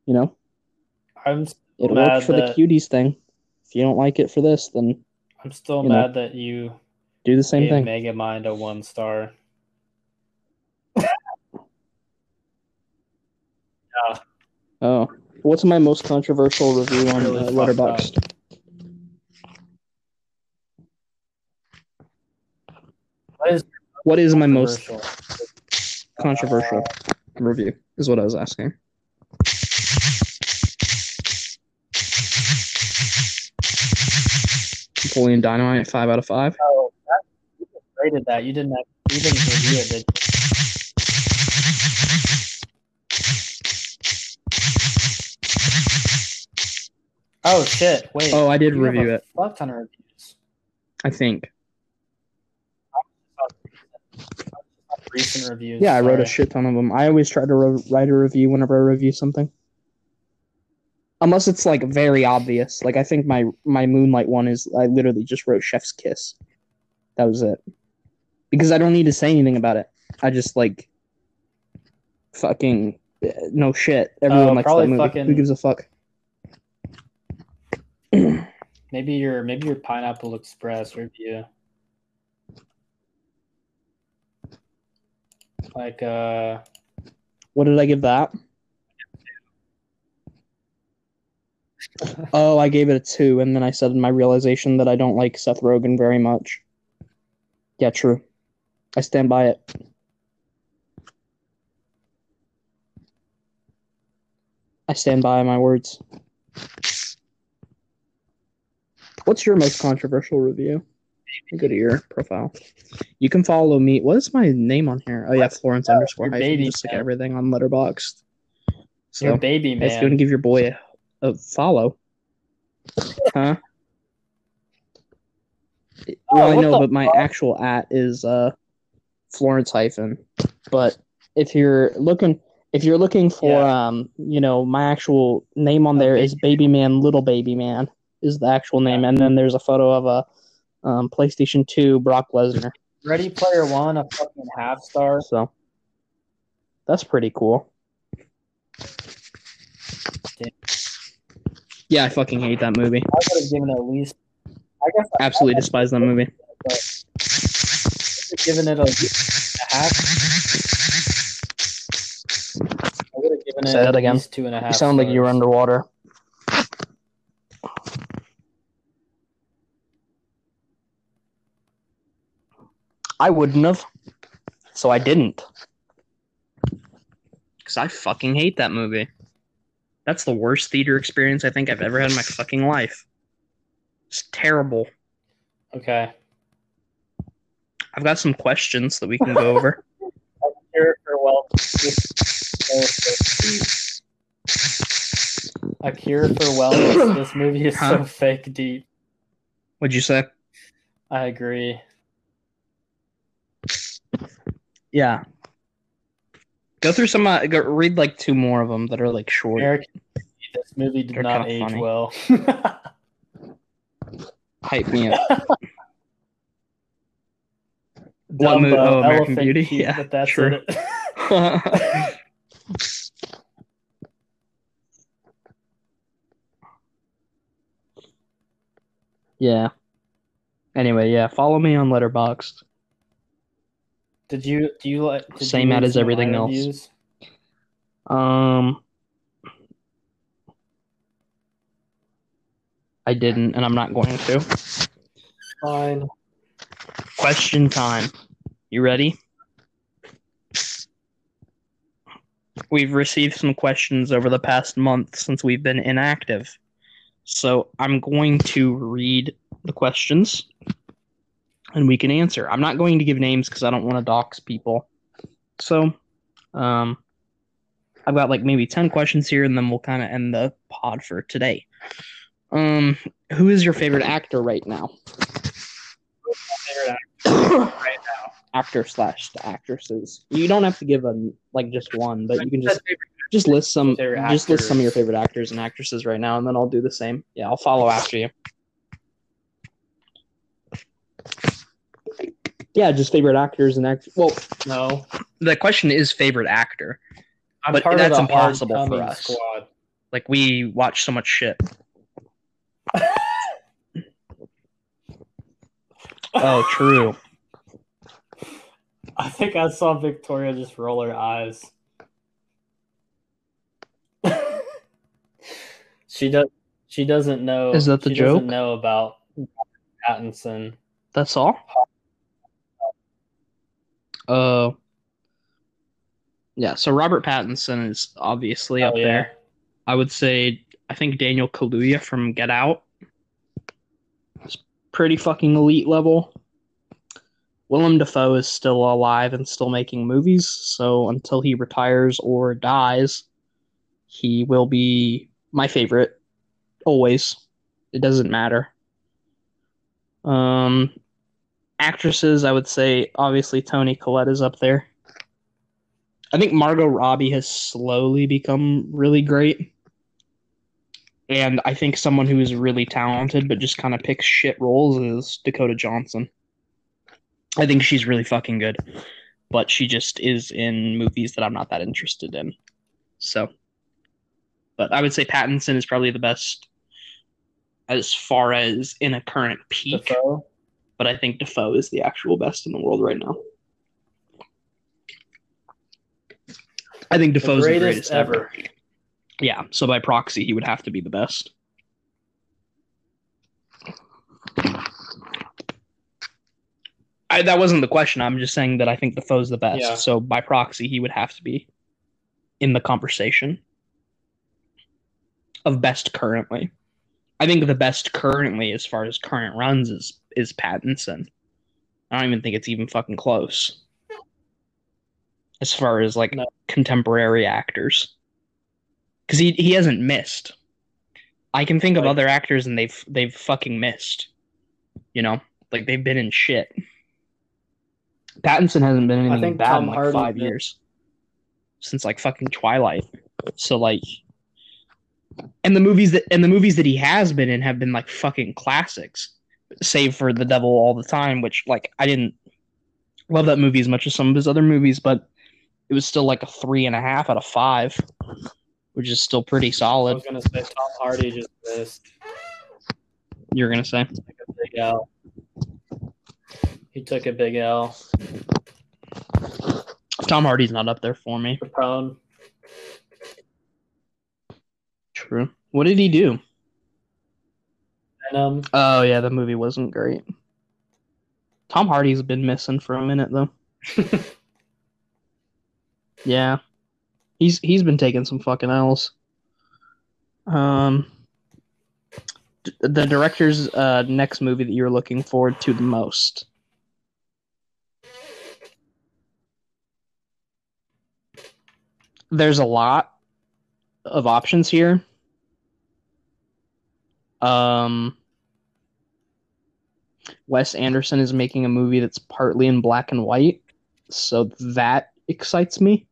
You know? I'm It Mad worked for the cuties thing. If you don't like it for this, then I'm still You know. mad that you do the same thing. Megamind a one star. Oh, what's my most controversial review on Really uh, Letterboxd? What is What is my most controversial? controversial review? Is what I was asking. Napoleon Dynamite, five out of five. Oh, that, you just rated that. You didn't. You didn't review it. Oh shit! Wait. Oh, I did you review it. Fuck ton of reviews. I think. Recent reviews. Yeah, I wrote a shit ton of them. I always try to ro- write a review whenever I review something. Unless it's like very obvious. Like I think my my Moonlight one is I literally just wrote Chef's Kiss. That was it. Because I don't need to say anything about it. I just like fucking uh, no shit. Everyone Oh, likes that probably movie. fucking- Who gives a fuck? Maybe your maybe your Pineapple Express review. Like uh What did I give that? oh, I gave it a two, and then I said in my realization that I don't like Seth Rogen very much. Yeah, true. I stand by it. I stand by my words. What's your most controversial review? Go to your profile. You can follow me. What is my name on here? Oh yeah, Florence underscore Your hyphen. baby Just like everything on Letterboxd. So Your baby if you want to give your boy a, a follow, huh? well, I Oh, know, but my fuck? actual at is uh Florence hyphen. But if you're looking, if you're looking for Yeah. um, you know, my actual name on Oh, there is Baby Man, Little Baby Man is the actual name, and then there's a photo of a um, PlayStation Two Brock Lesnar. Ready Player One, a fucking half star. So that's pretty cool. Damn. Yeah, I fucking hate that movie. I would have given it at least. I guess I Absolutely despise that movie. would have given it a, a half. I would have given it Say that at again. least two and a half. You sound like you were underwater. I wouldn't have. So I didn't. Because I fucking hate that movie. That's the worst theater experience I think I've ever had in my fucking life. It's terrible. Okay. I've got some questions that we can go over. Character well. A cure for wellness. This movie is so fake deep. What'd you say? I agree. Yeah. Go through some. Uh, go read like two more of them that are like short. Eric, this movie did They're not age funny. well. Hype me up. What Dumbo, mo- oh, American Elephant Beauty? Cute, Yeah, but that's true. it. yeah. Anyway, yeah. Follow me on Letterboxd. Did you do you like Same ad as everything else. reviews? Um, I didn't, and I'm not going to. Fine. Question time. You ready? We've received some questions over the past month since we've been inactive. So I'm going to read the questions and we can answer. I'm not going to give names because I don't want to dox people. So, um, I've got like maybe 10 questions here and then we'll kind of end the pod for today. Um, who is your favorite actor right now? Favorite actor right now. actor slash actresses. You don't have to give a like just one, but you can just just list some just list some of your favorite actors and actresses right now, and then I'll do the same. Yeah, I'll follow after you. Yeah, just favorite actors and act. Well, No. the question is favorite actor. I'm But part that's of impossible for us. Squad. Like we watch so much shit. Oh, true. I think I saw Victoria just roll her eyes. she does. She doesn't know. Is that the she joke? Doesn't know about Pattinson. That's all. Uh, yeah. So Robert Pattinson is obviously up Oh, yeah. there. I would say I think Daniel Kaluuya from Get Out is pretty fucking elite level. Willem Dafoe is still alive and still making movies, so until he retires or dies, he will be my favorite. Always. It doesn't matter. Um actresses, I would say obviously Toni Collette is up there. I think Margot Robbie has slowly become really great. And I think someone who is really talented but just kind of picks shit roles is Dakota Johnson. I think she's really fucking good, but she just is in movies that I'm not that interested in. So, but I would say Pattinson is probably the best as far as in a current peak Dafoe. But I think Dafoe is the actual best in the world right now. I think The Dafoe's greatest, the greatest ever. ever. Yeah, so by proxy, he would have to be the best. I, that wasn't the question. I'm just saying that I think Dafoe's the best. Yeah. So by proxy, he would have to be in the conversation of best currently. I think the best currently, as far as current runs, is is Pattinson. I don't even think it's even fucking close. As far as like No. contemporary actors. because he he hasn't missed. I can think of other actors and they've they've fucking missed. You know, like they've been in shit. Pattinson hasn't been in anything bad Tom in like Hardy five been- years since like fucking Twilight. So like, and the movies that and the movies that he has been in have been like fucking classics, save for The Devil All the Time, which like I didn't love that movie as much as some of his other movies, but it was still like a three and a half out of five, which is still pretty solid. I was gonna say Tom Hardy just missed You're gonna say big L. He took a big L. Tom Hardy's not up there for me. Capone. True. What did he do? Venom. Oh yeah, the movie wasn't great. Tom Hardy's been missing for a minute though. Yeah, he's he's been taking some fucking L's. Um, d- the director's uh, next movie that you're looking forward to the most. There's a lot of options here. Um, Wes Anderson is making a movie that's partly in black and white, so that excites me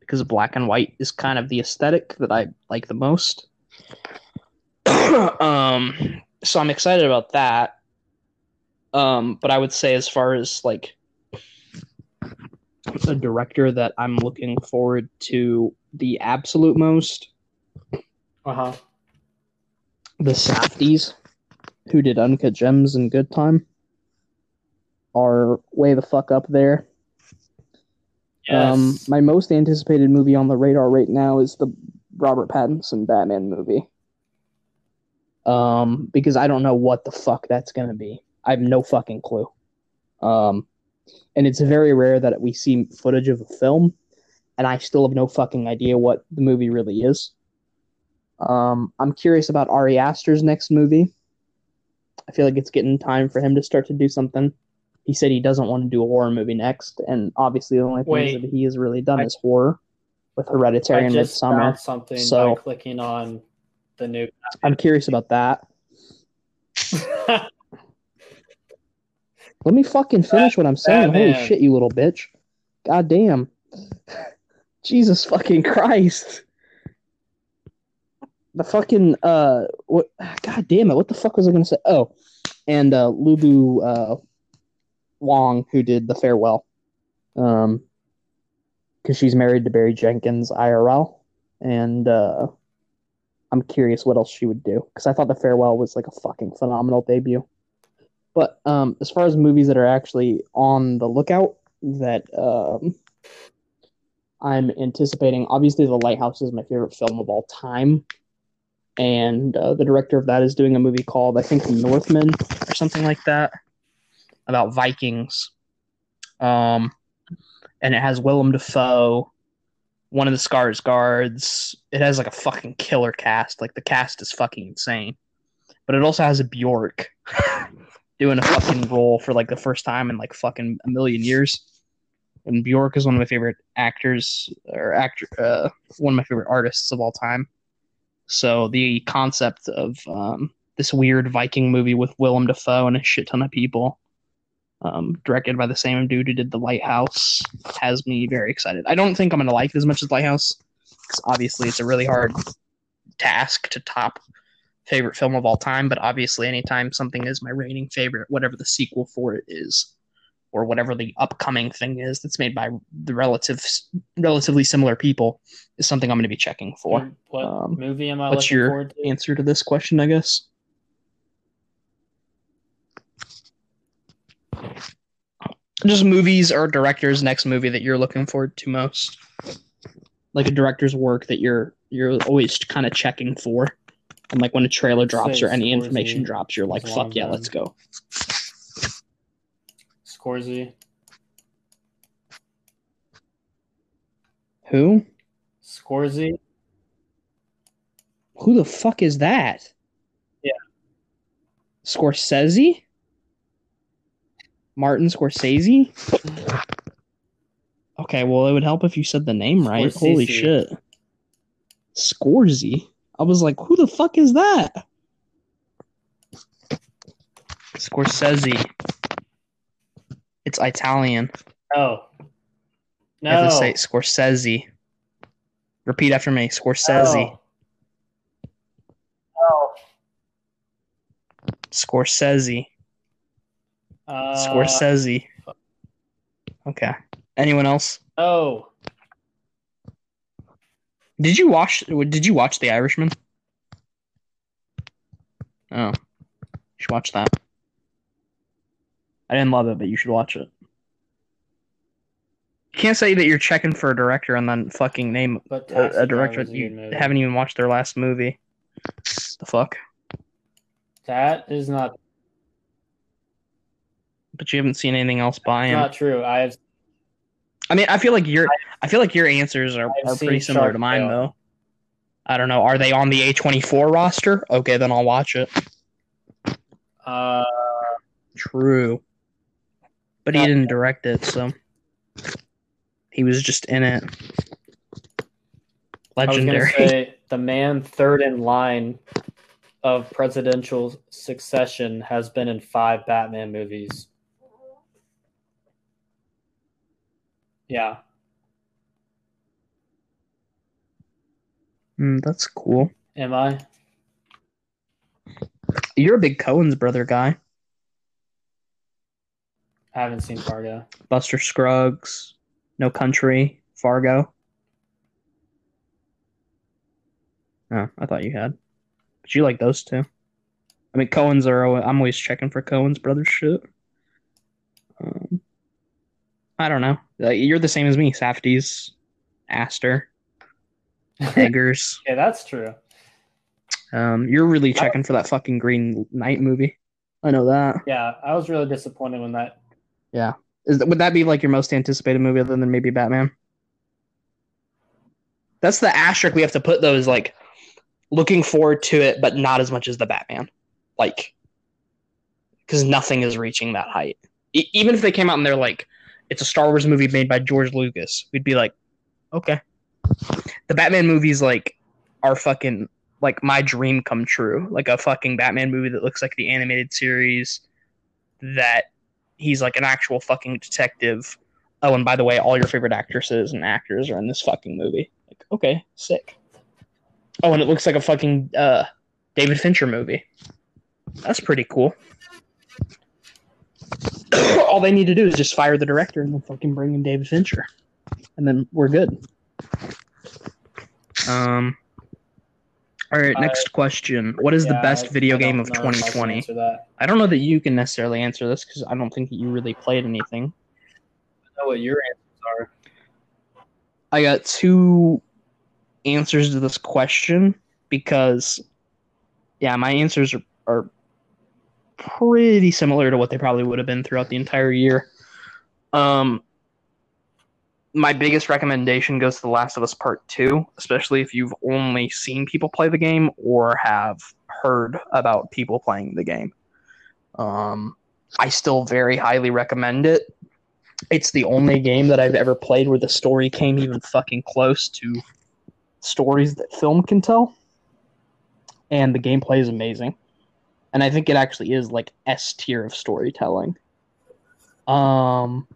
because black and white is kind of the aesthetic that I like the most. um, so I'm excited about that. Um, but I would say as far as like a director that I'm looking forward to the absolute most, Uh huh. The Safdies, who did Uncut Gems and Good Time, are way the fuck up there. Yes. Um, my most anticipated movie on the radar right now is the Robert Pattinson Batman movie. Um, because I don't know what the fuck that's gonna be. I have no fucking clue. Um, and it's very rare that we see footage of a film, and I still have no fucking idea what the movie really is. Um, I'm curious about Ari Aster's next movie. I feel like it's getting time for him to start to do something. He said he doesn't want to do a horror movie next, and obviously the only things that he has really done I- is horror with Hereditary I and Midsommar. something so- by clicking on the new. I'm curious about that. Let me fucking finish what I'm saying. Holy shit, you little bitch. God damn. Jesus fucking Christ. The fucking uh what god damn it, what the fuck was I gonna say? Oh. And uh Lulu uh Wang who did the farewell. Um because she's married to Barry Jenkins IRL. And uh I'm curious what else she would do. Because I thought the farewell was like a fucking phenomenal debut. But um, as far as movies that are actually on the lookout that um, I'm anticipating, obviously, The Lighthouse is my favorite film of all time. And uh, the director of that is doing a movie called, I think, Northmen or something like that about Vikings. Um, and it has Willem Dafoe, one of the Skarsgårds. It has like a fucking killer cast. Like the cast is fucking insane. But it also has a Bjork doing a fucking role for like the first time in like fucking a million years. And Bjork is one of my favorite actors or actor, uh, one of my favorite artists of all time. So the concept of um, this weird Viking movie with Willem Dafoe and a shit ton of people, um, directed by the same dude who did The Lighthouse, has me very excited. I don't think I'm gonna like it as much as Lighthouse, because obviously it's a really hard task to top favorite film of all time, but obviously anytime something is my reigning favorite, whatever the sequel for it is, or whatever the upcoming thing is that's made by the relative relatively similar people, is something I'm going to be checking for. what Um, movie am I what's looking your forward to? Answer to this question, I guess. Just movies or directors' next movie that you're looking forward to most, like a director's work that you're you're always kind of checking for, and like when a trailer drops or any information drops, you're like, "Fuck yeah, let's go." Scorsese. Who? Scorsese. Who the fuck is that? Yeah. Scorsese? Martin Scorsese? Okay, well, it would help if you said the name right. Holy shit. Scorsese. I was like, who the fuck is that? Scorsese. It's Italian. Oh. You have to say Scorsese. Repeat after me. Scorsese. Oh. Oh. Scorsese. Uh, Scorsese. Okay. Anyone else? Oh. Did you watch? Did you watch The Irishman? Oh, you should watch that. I didn't love it, but you should watch it. You can't say that you're checking for a director and then fucking name But a, a director that you movie. haven't even watched their last movie. The fuck? That is not But you haven't seen anything else by him. not true. I have I mean, I feel like your I feel like your answers are, are pretty similar Shark to mine Tale. though. I don't know. Are they on the A twenty four roster? Okay, then I'll watch it. uh True. But he didn't direct it, so he was just in it. Legendary. say the man third in line of presidential succession has been in five Batman movies. Yeah. Mm, that's cool. Am I? You're a big Coen's brother guy. I haven't seen Fargo. Buster Scruggs, No Country, Fargo. Oh, I thought you had. But you like those two. I mean, Coen's are. I'm always checking for Coen's brother shit. Um, I don't know. Like, you're the same as me. Safdie's, Aster, Eggers. Yeah, that's true. Um, you're really checking for that fucking Green Knight movie. I know that. Yeah, I was really disappointed when that. Is would that be like your most anticipated movie other than maybe Batman? That's the asterisk we have to put though is like looking forward to it, but not as much as the Batman. Like, because nothing is reaching that height. E- even if they came out and they're like, it's a Star Wars movie made by George Lucas, we'd be like, okay. The Batman movies like are fucking like my dream come true. Like a fucking Batman movie that looks like the animated series that he's like an actual fucking detective. Oh, and by the way, all your favorite actresses and actors are in this fucking movie. Like, okay, sick. Oh, and it looks like a fucking uh, David Fincher movie. That's pretty cool. all they need to do is just fire the director and then fucking bring in David Fincher, and then we're good. Um. All right, Uh, next question. What is the best video game of know if I can 2020? I don't know that you can necessarily answer this because I don't think that you really played anything. I know what your answers are. I got two answers to this question because, yeah, my answers are, are pretty similar to what they probably would have been throughout the entire year. Um, my biggest recommendation goes to The Last of Us Part 2, especially if you've only seen people play the game or have heard about people playing the game. Um, I still very highly recommend it. It's the only game that I've ever played where the story came even fucking close to stories that film can tell. And the gameplay is amazing. And I think it actually is like S tier of storytelling. Um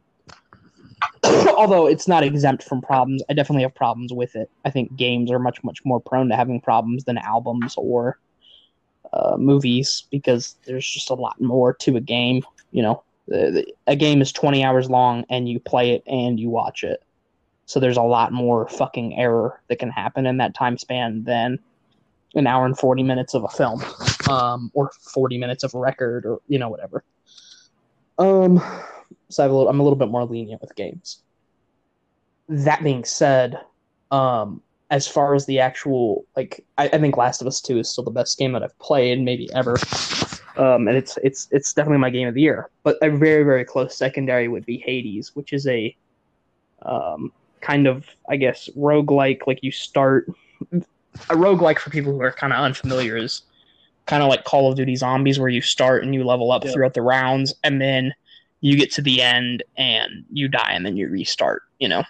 although it's not exempt from problems, I definitely have problems with it. I think games are much much more prone to having problems than albums or uh, movies because there's just a lot more to a game. You know, the, the, a game is 20 hours long and you play it and you watch it. So there's a lot more fucking error that can happen in that time span than an hour and 40 minutes of a film um, or 40 minutes of a record or, you know, whatever. Um, so I have a little, I'm a little bit more lenient with games. That being said, um, as far as the actual like I, I think Last of Us 2 is still the best game that I've played, maybe ever. Um, and it's it's it's definitely my game of the year. But a very, very close secondary would be Hades, which is a um, kind of I guess roguelike, like you start a roguelike for people who are kind of unfamiliar is kind of like Call of Duty Zombies where you start and you level up Yeah. throughout the rounds and then you get to the end and you die and then you restart, you know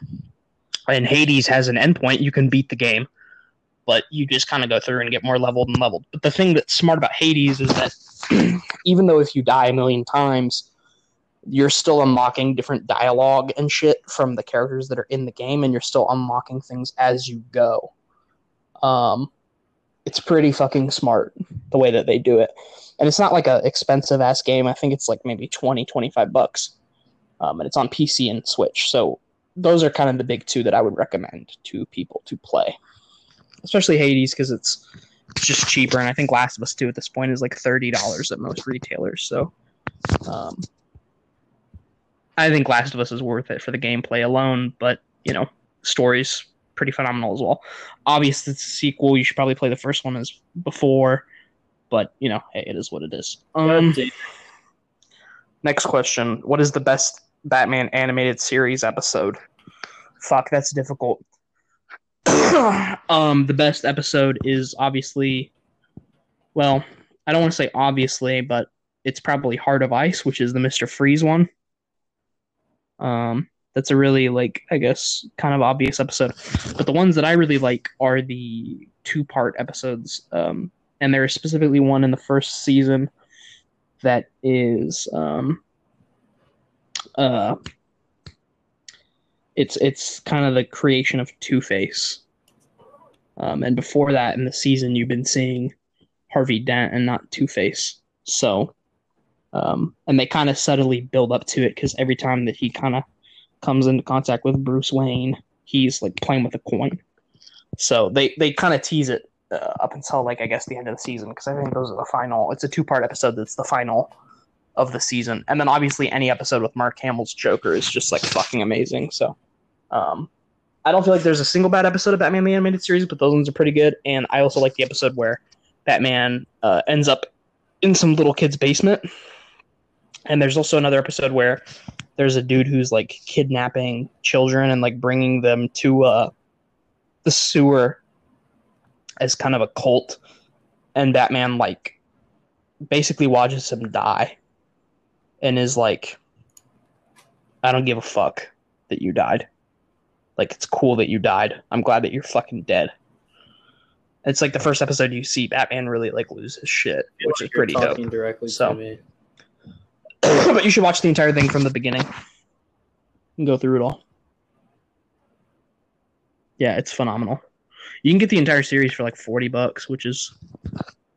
and Hades has an endpoint, you can beat the game, but you just kind of go through and get more leveled and leveled. But the thing that's smart about Hades is that even though if you die a million times, you're still unlocking different dialogue and shit from the characters that are in the game, and you're still unlocking things as you go. Um, it's pretty fucking smart the way that they do it. And it's not like a expensive ass game. I think it's like maybe 20, 25 bucks. Um, and it's on PC and Switch. So those are kind of the big two that I would recommend to people to play. Especially Hades because it's it's just cheaper and I think Last of Us 2 at this point is like $30 at most retailers. So um, I think Last of Us is worth it for the gameplay alone, but you know, stories pretty phenomenal as well. Obviously, it's a sequel. You should probably play the first one as before, but you know, hey, it is what it is. Um, next question: What is the best Batman animated series episode? Fuck, that's difficult. um, the best episode is obviously, well, I don't want to say obviously, but it's probably Heart of Ice, which is the Mister Freeze one. Um, that's a really like I guess kind of obvious episode. But the ones that I really like are the two part episodes. Um, and there's specifically one in the first season that is um, uh, it's it's kind of the creation of Two Face. Um, and before that, in the season, you've been seeing Harvey Dent and not Two Face. So, um, and they kind of subtly build up to it because every time that he kind of comes into contact with Bruce Wayne, he's like playing with a coin. So they they kind of tease it uh, up until like I guess the end of the season because I think those are the final. It's a two part episode that's the final of the season, and then obviously any episode with Mark Hamill's Joker is just like fucking amazing. So, um, I don't feel like there's a single bad episode of Batman the Animated Series, but those ones are pretty good. And I also like the episode where Batman uh, ends up in some little kid's basement. And there's also another episode where there's a dude who's like kidnapping children and like bringing them to uh, the sewer as kind of a cult. And Batman like basically watches him die and is like, I don't give a fuck that you died. Like it's cool that you died. I'm glad that you're fucking dead. It's like the first episode you see Batman really like lose his shit, which is pretty dope. directly So. to me. but you should watch the entire thing from the beginning and go through it all. Yeah, it's phenomenal. You can get the entire series for like 40 bucks, which is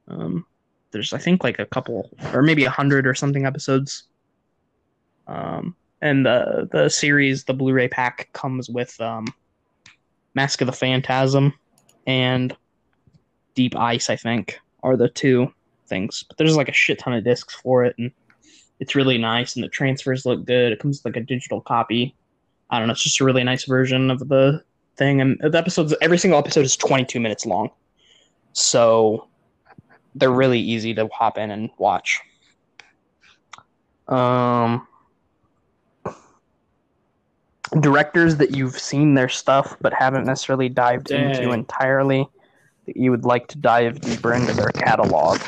um there's I think like a couple or maybe a hundred or something episodes. Um and the the series, the Blu-ray pack comes with um Mask of the Phantasm and Deep Ice, I think, are the two things. But there's like a shit ton of discs for it and it's really nice and the transfers look good. It comes with like a digital copy. I don't know, it's just a really nice version of the thing. And the episodes every single episode is twenty two minutes long. So they're really easy to hop in and watch. Um directors that you've seen their stuff but haven't necessarily dived into entirely that you would like to dive deeper into their catalog.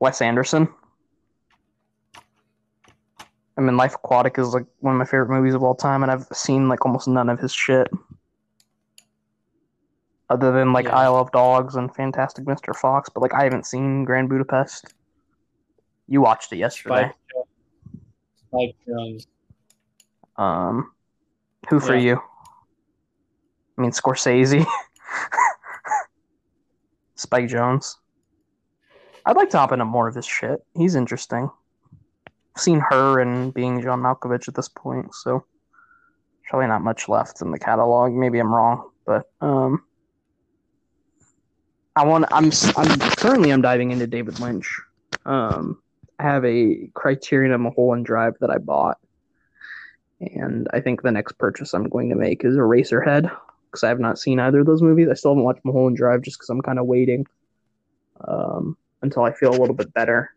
Wes Anderson. I mean, Life Aquatic is like one of my favorite movies of all time, and I've seen like almost none of his shit, other than like Yeah. Isle of Dogs and Fantastic Mr. Fox. But like, I haven't seen Grand Budapest. You watched it yesterday. Spike, Jonze. Um, who for Yeah. you? I mean, Scorsese, Spike Jonze. I'd like to hop into more of his shit. He's interesting. I've seen her and being John Malkovich at this point, so probably not much left in the catalog. Maybe I'm wrong, but um, I want. I'm. I'm currently. I'm diving into David Lynch. Um, I have a Criterion of Mulholland Drive that I bought and I think the next purchase I'm going to make is Eraserhead because I have not seen either of those movies. I still haven't watched Mulholland Drive just because I'm kind of waiting um, until I feel a little bit better.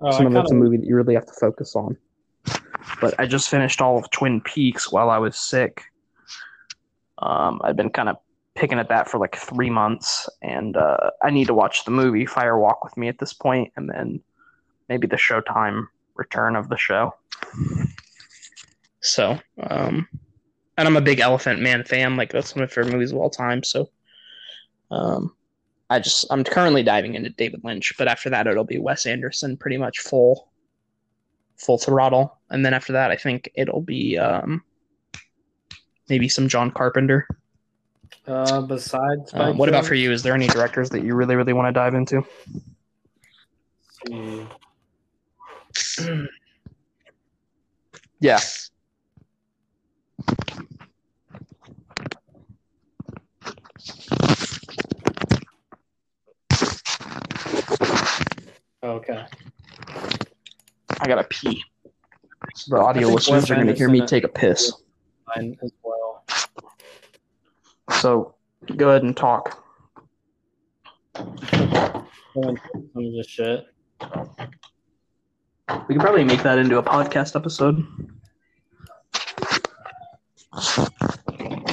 Oh, Some I of it's a kinda- movie that you really have to focus on. But I just finished all of Twin Peaks while I was sick. Um, I've been kind of picking at that for like three months, and uh, I need to watch the movie Fire Walk with Me at this point, and then maybe the Showtime return of the show. So, um, and I'm a big Elephant Man fan. Like that's one of my favorite movies of all time. So, um, I just I'm currently diving into David Lynch, but after that it'll be Wes Anderson, pretty much full, full throttle. And then after that, I think it'll be um, maybe some John Carpenter. Uh, besides, Um, what about for you? Is there any directors that you really really want to dive into? Yeah. Okay. I gotta pee. The audio listeners are gonna hear me take a piss. Mine as well. So go ahead and talk. Going through Some of the shit. We could probably make that into a podcast episode.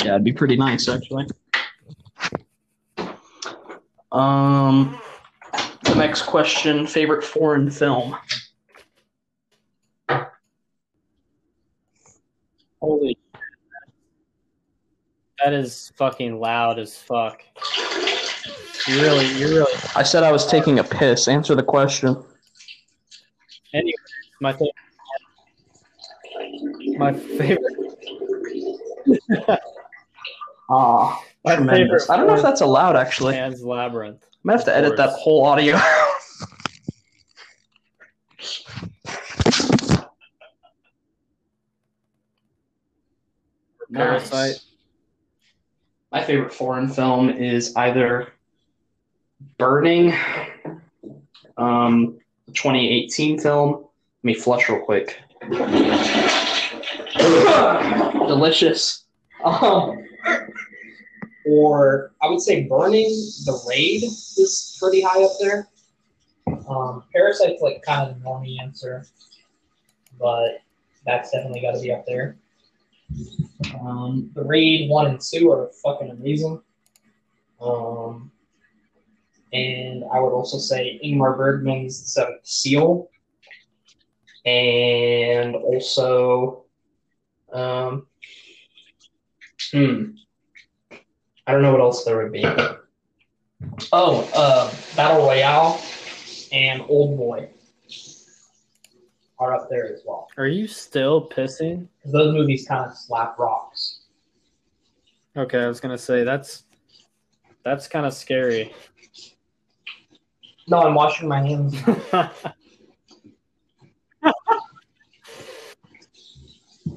Yeah, it'd be pretty nice actually. Um the next question, favorite foreign film. Holy. That is fucking loud as fuck. You really, you really. I said I was taking a piss. Answer the question. Anyway, my favorite. My favorite. Ah, My tremendous. I don't know if that's allowed actually. Pan's Labyrinth. might have to edit that whole audio. Parasite. My favorite foreign film is either Burning, um, 2018 film. Let me flush real quick. Delicious. Um, or I would say Burning, The Raid is pretty high up there. Um, Parasite's like kind of the normie answer, but that's definitely got to be up there. Um, the Raid one and two are fucking amazing. Um, and I would also say Ingmar Bergman's The Seventh Seal, and also, um, hmm, I don't know what else there would be. Oh, uh, Battle Royale and Old Boy are up there as well. Are you still pissing? 'Cause those movies kind of slap rocks. Okay, I was gonna say that's that's kind of scary. No, I'm washing my hands.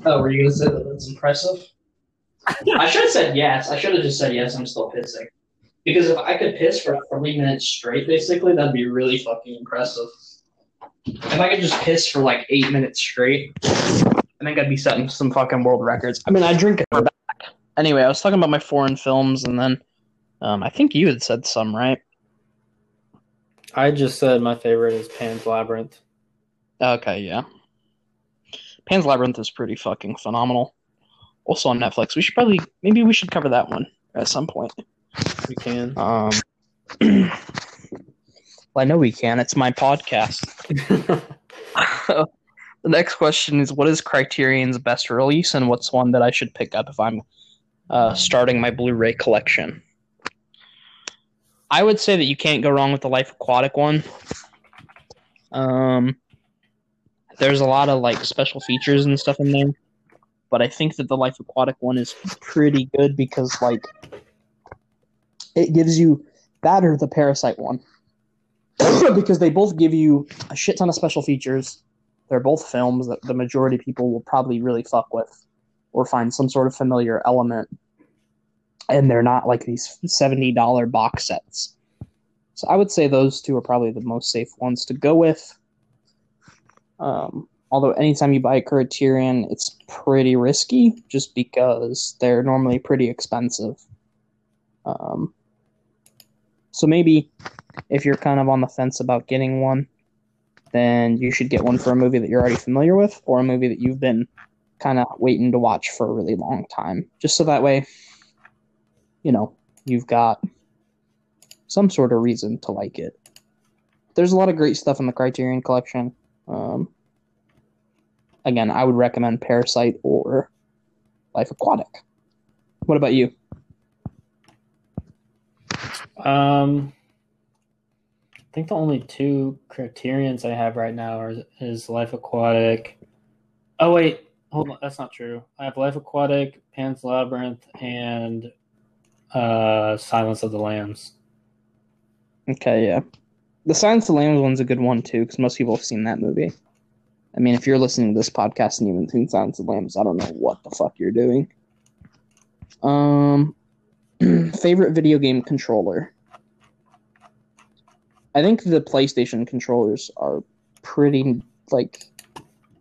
Oh, were you gonna say that that's impressive? I should have said yes. I should have just said yes. I'm still pissing. Because if I could piss for three minutes straight, basically, that'd be really fucking impressive. If I could just piss for like eight minutes straight, I think I'd be setting some fucking world records. I mean, I drink it back. Anyway, I was talking about my foreign films, and then um, I think you had said some, right? I just said my favorite is Pan's Labyrinth. Okay, yeah. Pan's Labyrinth is pretty fucking phenomenal. Also on Netflix. We should probably maybe we should cover that one at some point. We can. Um well, I know we can. It's my podcast. the next question is what is Criterion's best release and what's one that I should pick up if I'm uh, starting my Blu-ray collection? I would say that you can't go wrong with the Life Aquatic one. Um, there's a lot of like special features and stuff in there, but I think that the Life Aquatic one is pretty good because like it gives you that or the Parasite one because they both give you a shit ton of special features. They're both films that the majority of people will probably really fuck with or find some sort of familiar element. And they're not like these $70 box sets. So I would say those two are probably the most safe ones to go with. Um, although anytime you buy a Criterion, it's pretty risky just because they're normally pretty expensive. Um, so maybe if you're kind of on the fence about getting one, then you should get one for a movie that you're already familiar with or a movie that you've been kind of waiting to watch for a really long time. Just so that way, you know, you've got some sort of reason to like it. There's a lot of great stuff in the Criterion collection. Um, again, I would recommend Parasite or Life Aquatic. What about you? Um, I think the only two criterions I have right now are is Life Aquatic. Oh wait, hold on, that's not true. I have Life Aquatic, Pan's Labyrinth, and uh, Silence of the Lambs. Okay, yeah. The Silence of the Lambs one's a good one too, because most people have seen that movie. I mean, if you're listening to this podcast and you haven't seen Silence of the Lambs, I don't know what the fuck you're doing. Um, favorite video game controller. I think the PlayStation controllers are pretty like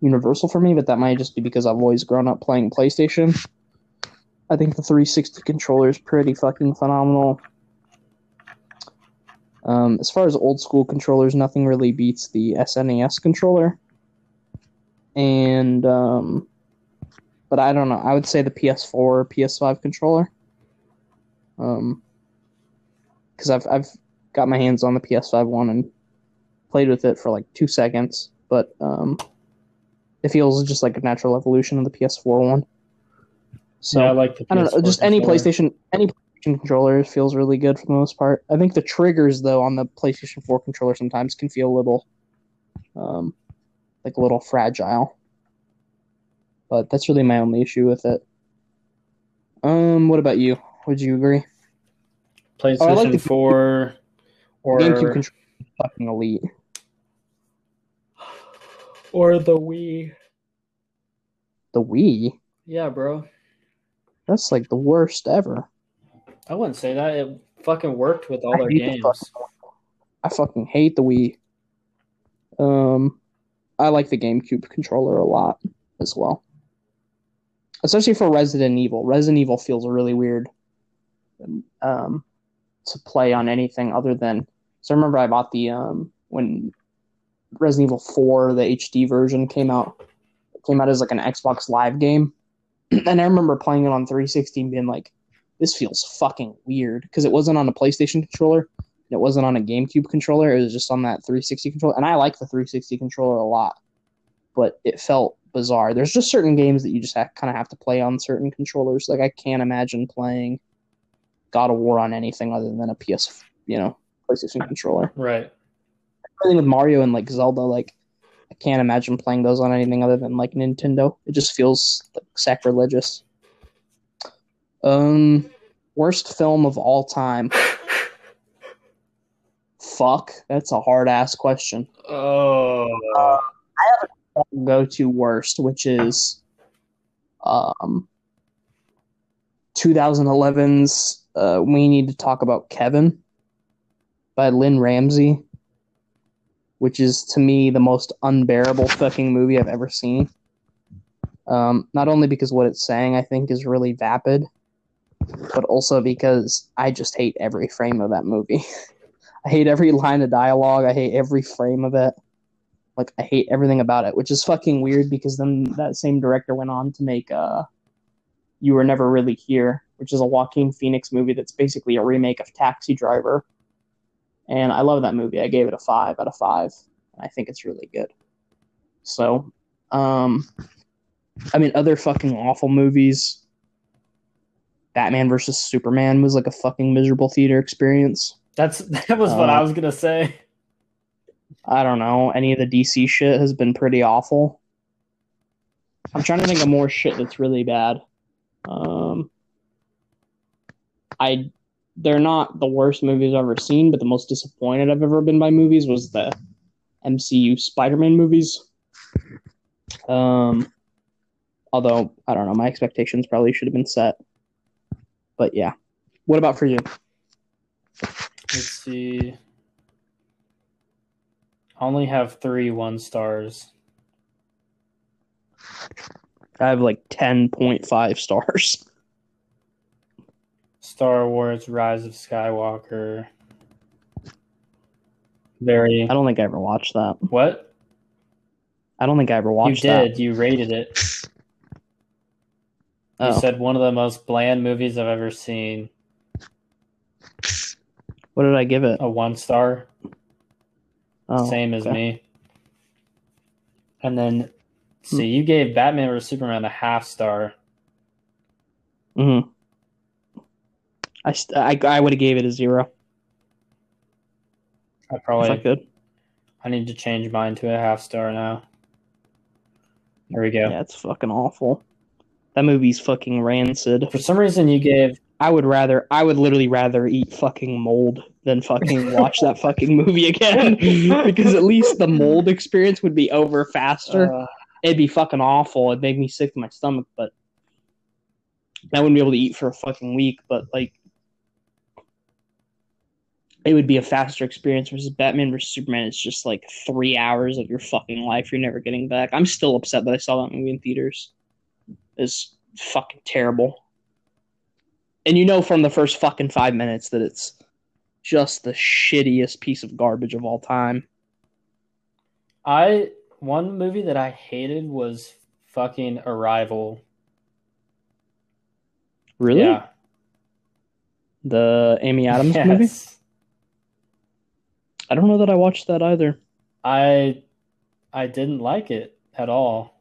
universal for me, but that might just be because I've always grown up playing PlayStation. I think the 360 controller is pretty fucking phenomenal. Um, as far as old school controllers, nothing really beats the SNES controller. And um, but I don't know. I would say the PS4 or PS5 controller. Um, because I've I've got my hands on the PS5 one and played with it for like two seconds, but um, it feels just like a natural evolution of the PS4 one. So yeah, I like the. I don't know, PS4 just any. PlayStation any PlayStation controller feels really good for the most part. I think the triggers though on the PlayStation 4 controller sometimes can feel a little um like a little fragile. But that's really my only issue with it. Um what about you? Would you agree? PlayStation Oh, I like the- 4 or GameCube controller is fucking elite. or the Wii. The Wii, Yeah, bro. that's like the worst ever. I wouldn't say that. It fucking worked with all I their hate the games. fucking- I fucking hate the Wii. Um, I like the GameCube controller a lot as well, especially for Resident Evil. Resident Evil feels really weird um, to play on anything other than. So I remember I bought the um when Resident Evil Four, the HD version came out. Came out as like an Xbox Live game, and I remember playing it on 360 and being like, "This feels fucking weird" because it wasn't on a PlayStation controller. It wasn't on a GameCube controller. It was just on that 360 controller. And I like the 360 controller a lot, but it felt bizarre. There's just certain games that you just kind of have to play on certain controllers. Like I can't imagine playing God of War on anything other than a PS, you know, PlayStation controller. Right. Everything with Mario and like Zelda, like I can't imagine playing those on anything other than like Nintendo. It just feels like sacrilegious. Um, worst film of all time. Fuck, that's a hard ass question. Oh. Uh, I have a go to worst, which is um 2011's uh, We Need to Talk About Kevin by Lynne Ramsay, which is to me the most unbearable fucking movie I've ever seen. Um, not only because what it's saying I think is really vapid, but also because I just hate every frame of that movie. I hate every line of dialogue. I hate every frame of it. Like I hate everything about it, which is fucking weird because then that same director went on to make uh You Were Never Really Here, which is a Joaquin Phoenix movie that's basically a remake of Taxi Driver. And I love that movie. I gave it a five out of five. I think it's really good. So, um, I mean, other fucking awful movies. Batman versus Superman was like a fucking miserable theater experience. That's that was what Uh, I was gonna say. I don't know. Any of the DC shit has been pretty awful. I'm trying to think of more shit that's really bad. Um, I they're not the worst movies I've ever seen, but the most disappointed I've ever been by movies was the MCU Spider-Man movies. Um, although I don't know, my expectations probably should have been set. But yeah, what about for you? Let's see. I only have three one stars. I have like ten point five stars. Star Wars: Rise of Skywalker. Very. I don't think I ever watched that. What I don't think I ever watched you did? that. You rated it. You Oh, said one of the most bland movies I've ever seen. What did I give it? A one star, Oh, same as okay. me. And then See, you gave Batman vs Superman a half star. hmm I, st- I I would have gave it a zero I probably could. I need to change mine to a half star now. There we go. Yeah, it's fucking awful. That movie's fucking rancid. For some reason, you gave I would rather, I would literally rather eat fucking mold than fucking watch that fucking movie again. because at least the mold experience would be over faster. uh, It'd be fucking awful. It'd make me sick to my stomach, but I wouldn't be able to eat for a fucking week. But like, it would be a faster experience versus Batman versus Superman. It's just like three hours of your fucking life you're never getting back. I'm still upset that I saw that movie in theaters. It's fucking terrible. And you know from the first fucking five minutes that it's just the shittiest piece of garbage of all time. I one movie that I hated was fucking Arrival. Really? Yeah. The Amy Adams movie? I don't know that I watched that either. I I didn't like it at all.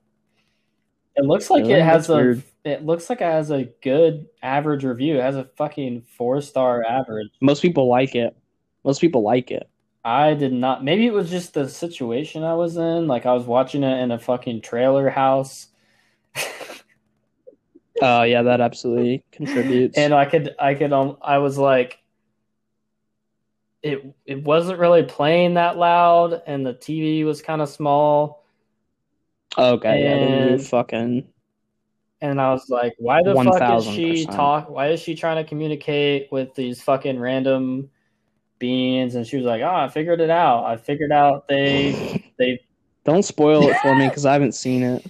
It looks like Really? it has That's a weird. It looks like it has a good average review. It has a fucking four star average. Most people like it. Most people like it. I did not. Maybe it was just the situation I was in. Like I was watching it in a fucking trailer house, Oh yeah, that absolutely contributes. and I could, I could, um, I was like, it, it wasn't really playing that loud, and the TV was kind of small, okay, yeah, and- fucking and I was like, why the fuck is she 1000%. talk? Why is she trying to communicate with these fucking random beings? And she was like, oh, I figured it out. I figured out they, they Don't spoil it for me because I haven't seen it.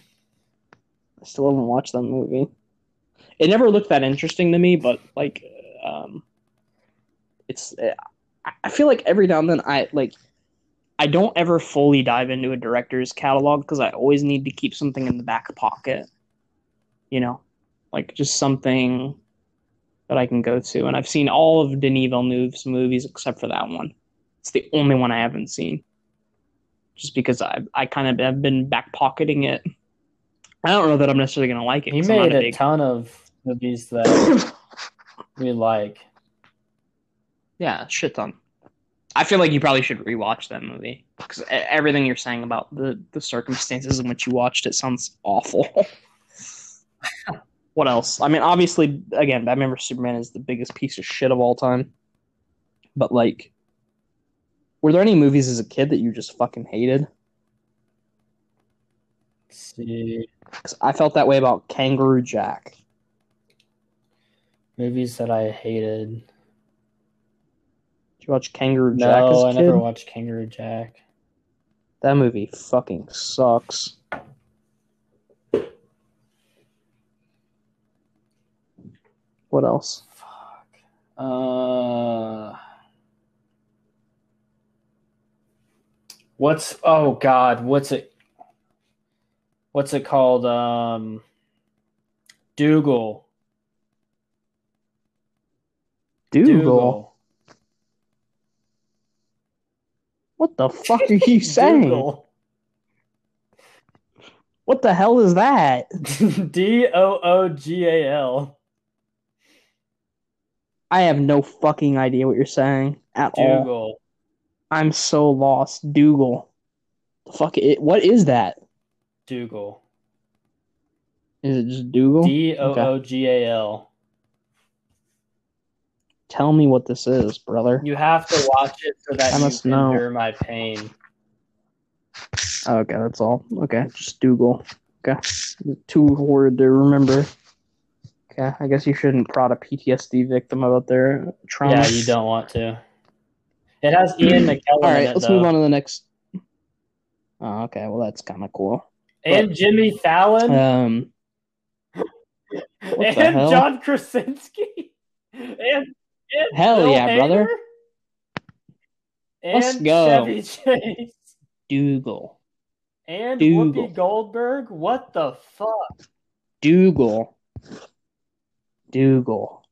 I still haven't watched that movie. It never looked that interesting to me, but like, um, it's. I- I feel like every now and then I like. I don't ever fully dive into a director's catalog because I always need to keep something in the back pocket. You know, like just something that I can go to. And I've seen all of Denis Villeneuve's movies except for that one. It's the only one I haven't seen just because I I kind of have been back pocketing it. I don't know that I'm necessarily gonna like it. He made a big- ton of movies that we like. yeah, shit ton. I feel like you probably should rewatch that movie because everything you're saying about the the circumstances in which you watched it sounds awful. what else? I mean, obviously, again, Batman vs Superman is the biggest piece of shit of all time. But like, were there any movies as a kid that you just fucking hated? Let's see I felt that way about Kangaroo Jack. movies that I hated. Did you watch Kangaroo Jack as No, I never watched Kangaroo Jack. That movie fucking sucks. What else? Fuck. Uh, what's oh god, what's it? What's it called? Um, Doogal. Doogal. What the fuck are you saying? Doogal. What the hell is that? D O O G A L. I have no fucking idea what you're saying at all. Doogal. I'm so lost. Doogal. The fuck it what is that? Doogal. Is it just Doogal? D O O G A L. Tell me what this is, brother. You have to watch it so that I you must can know. endure my pain. Okay, that's all. Okay, just Doogal. Okay. Too hard to remember. Okay, I guess you shouldn't prod a PTSD victim about their trauma. Yeah, you don't want to. It has Ian McKellen All right, it, let's though. move on to the next. Oh, okay, well that's kind of cool. And Jimmy Fallon Um, and? John Krasinski and, and Hell Bill yeah, brother. And Let's go. Chevy Chase Doogal. and Doogal. Whoopi Goldberg. What the fuck? Doogal. Doogal.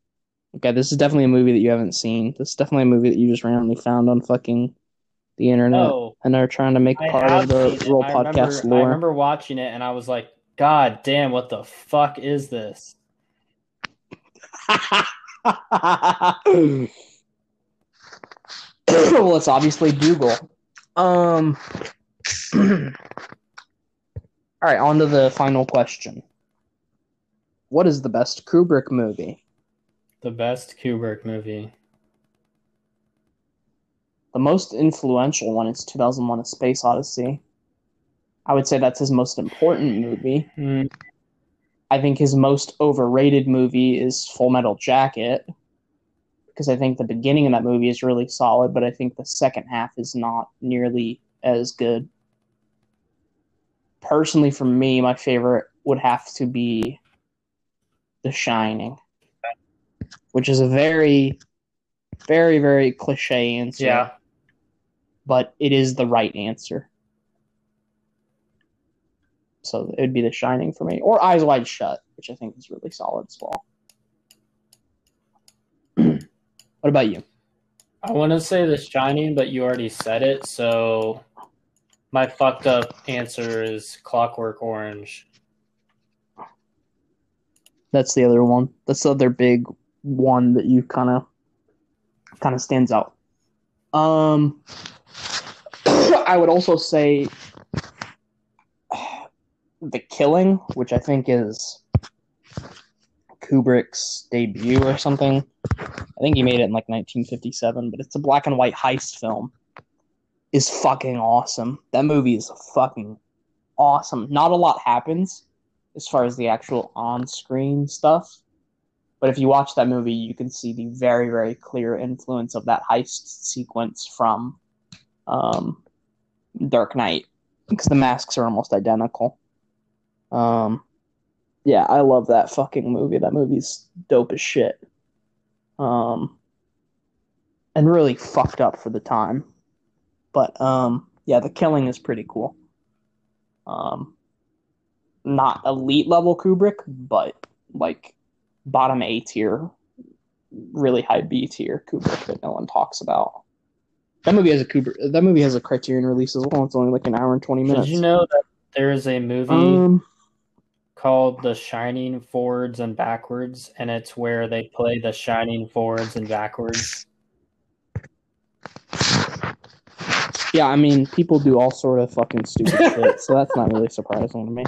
Okay, this is definitely a movie that you haven't seen. This is definitely a movie that you just randomly found on fucking the internet. No, and they're trying to make I part of the seen it. Roll Podcast remember, I remember watching it and I was like, God damn, what the fuck is this? well, it's obviously Doogal. Um. All right, on to the final question. What is the best Kubrick movie? The best Kubrick movie. The most influential one is 2001: A Space Odyssey. I would say that's his most important movie. Hmm, I think his most overrated movie is Full Metal Jacket because I think the beginning of that movie is really solid, but I think the second half is not nearly as good. Personally, for me, my favorite would have to be The Shining, which is a very, very, very cliche answer, Yeah. but it is the right answer. So it would be The Shining for me, or Eyes Wide Shut, which I think is really solid as well. what about you? I want to say The Shining, but you already said it, so my fucked up answer is Clockwork Orange. That's the other one. That's the other big one that you kind of kind of stands out. Um, I would also say The Killing, which I think is Kubrick's debut or something. I think he made it in like 1957, but it's a black and white heist film. Is fucking awesome. That movie is fucking awesome. Not a lot happens as far as the actual on-screen stuff, but if you watch that movie, you can see the very, very clear influence of that heist sequence from um, Dark Knight because the masks are almost identical. Um, yeah, I love that fucking movie. That movie's dope as shit. Um, and really fucked up for the time. But um, yeah, the killing is pretty cool. Um, not elite level Kubrick, but like bottom A tier, really high B tier Kubrick that no one talks about. That movie has a Kubrick. That movie has a Criterion release as well. It's only like an hour and twenty minutes. Did you know that there is a movie Um, called The Shining Forwards and Backwards, and it's where they play The Shining forwards and backwards? yeah, I mean, people do all sort of fucking stupid shit, so that's not really surprising to me.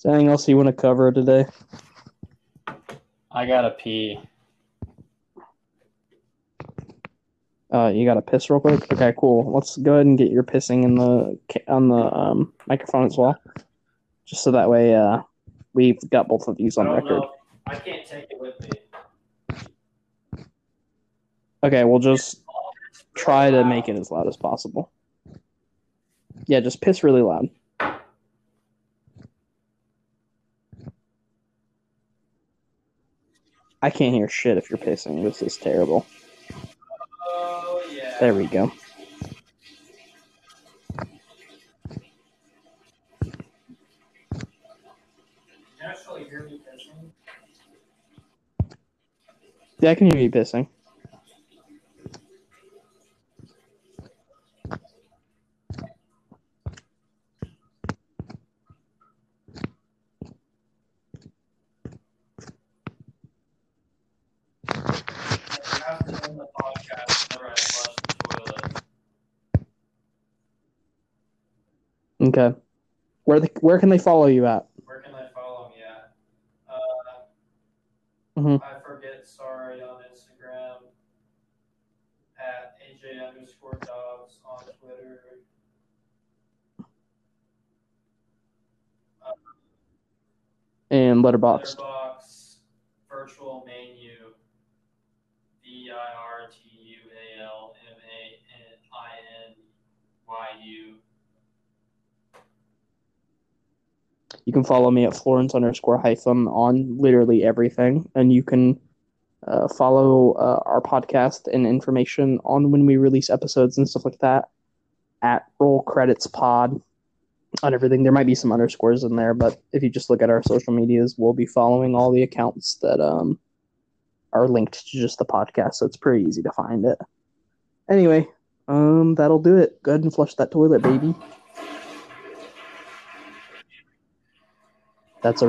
Is there anything else you want to cover today? I gotta pee. Uh, you got to piss real quick. Okay, cool. Let's go ahead and get your pissing in the on the um, microphone as well, just so that way uh, we've got both of these on I record. know. I can't take it with me. Okay, we'll just try to make it as loud as possible. Yeah, just piss really loud. I can't hear shit if you're pissing. This is terrible. Oh yeah. There we go. Yeah, I can hear you pissing. I have to end the podcast whenever I flush the toilet. Okay. Where the, where can they follow you at? Where can they follow me at? Uh, Mhm. I forget. Sorry on Instagram. At AJ underscore Dobbs on Twitter. And Letterboxd. Letterbox virtual menu. V I R T U A L M A N I N Y U. You can follow me at Florence underscore hyphen on literally everything, and you can uh, follow uh, our podcast and information on when we release episodes and stuff like that at Roll Credits Pod on everything. There might be some underscores in there, but if you just look at our social medias, we'll be following all the accounts that um are linked to just the podcast, so it's pretty easy to find it. Anyway, um, that'll do it. Go ahead and flush that toilet, baby. That's a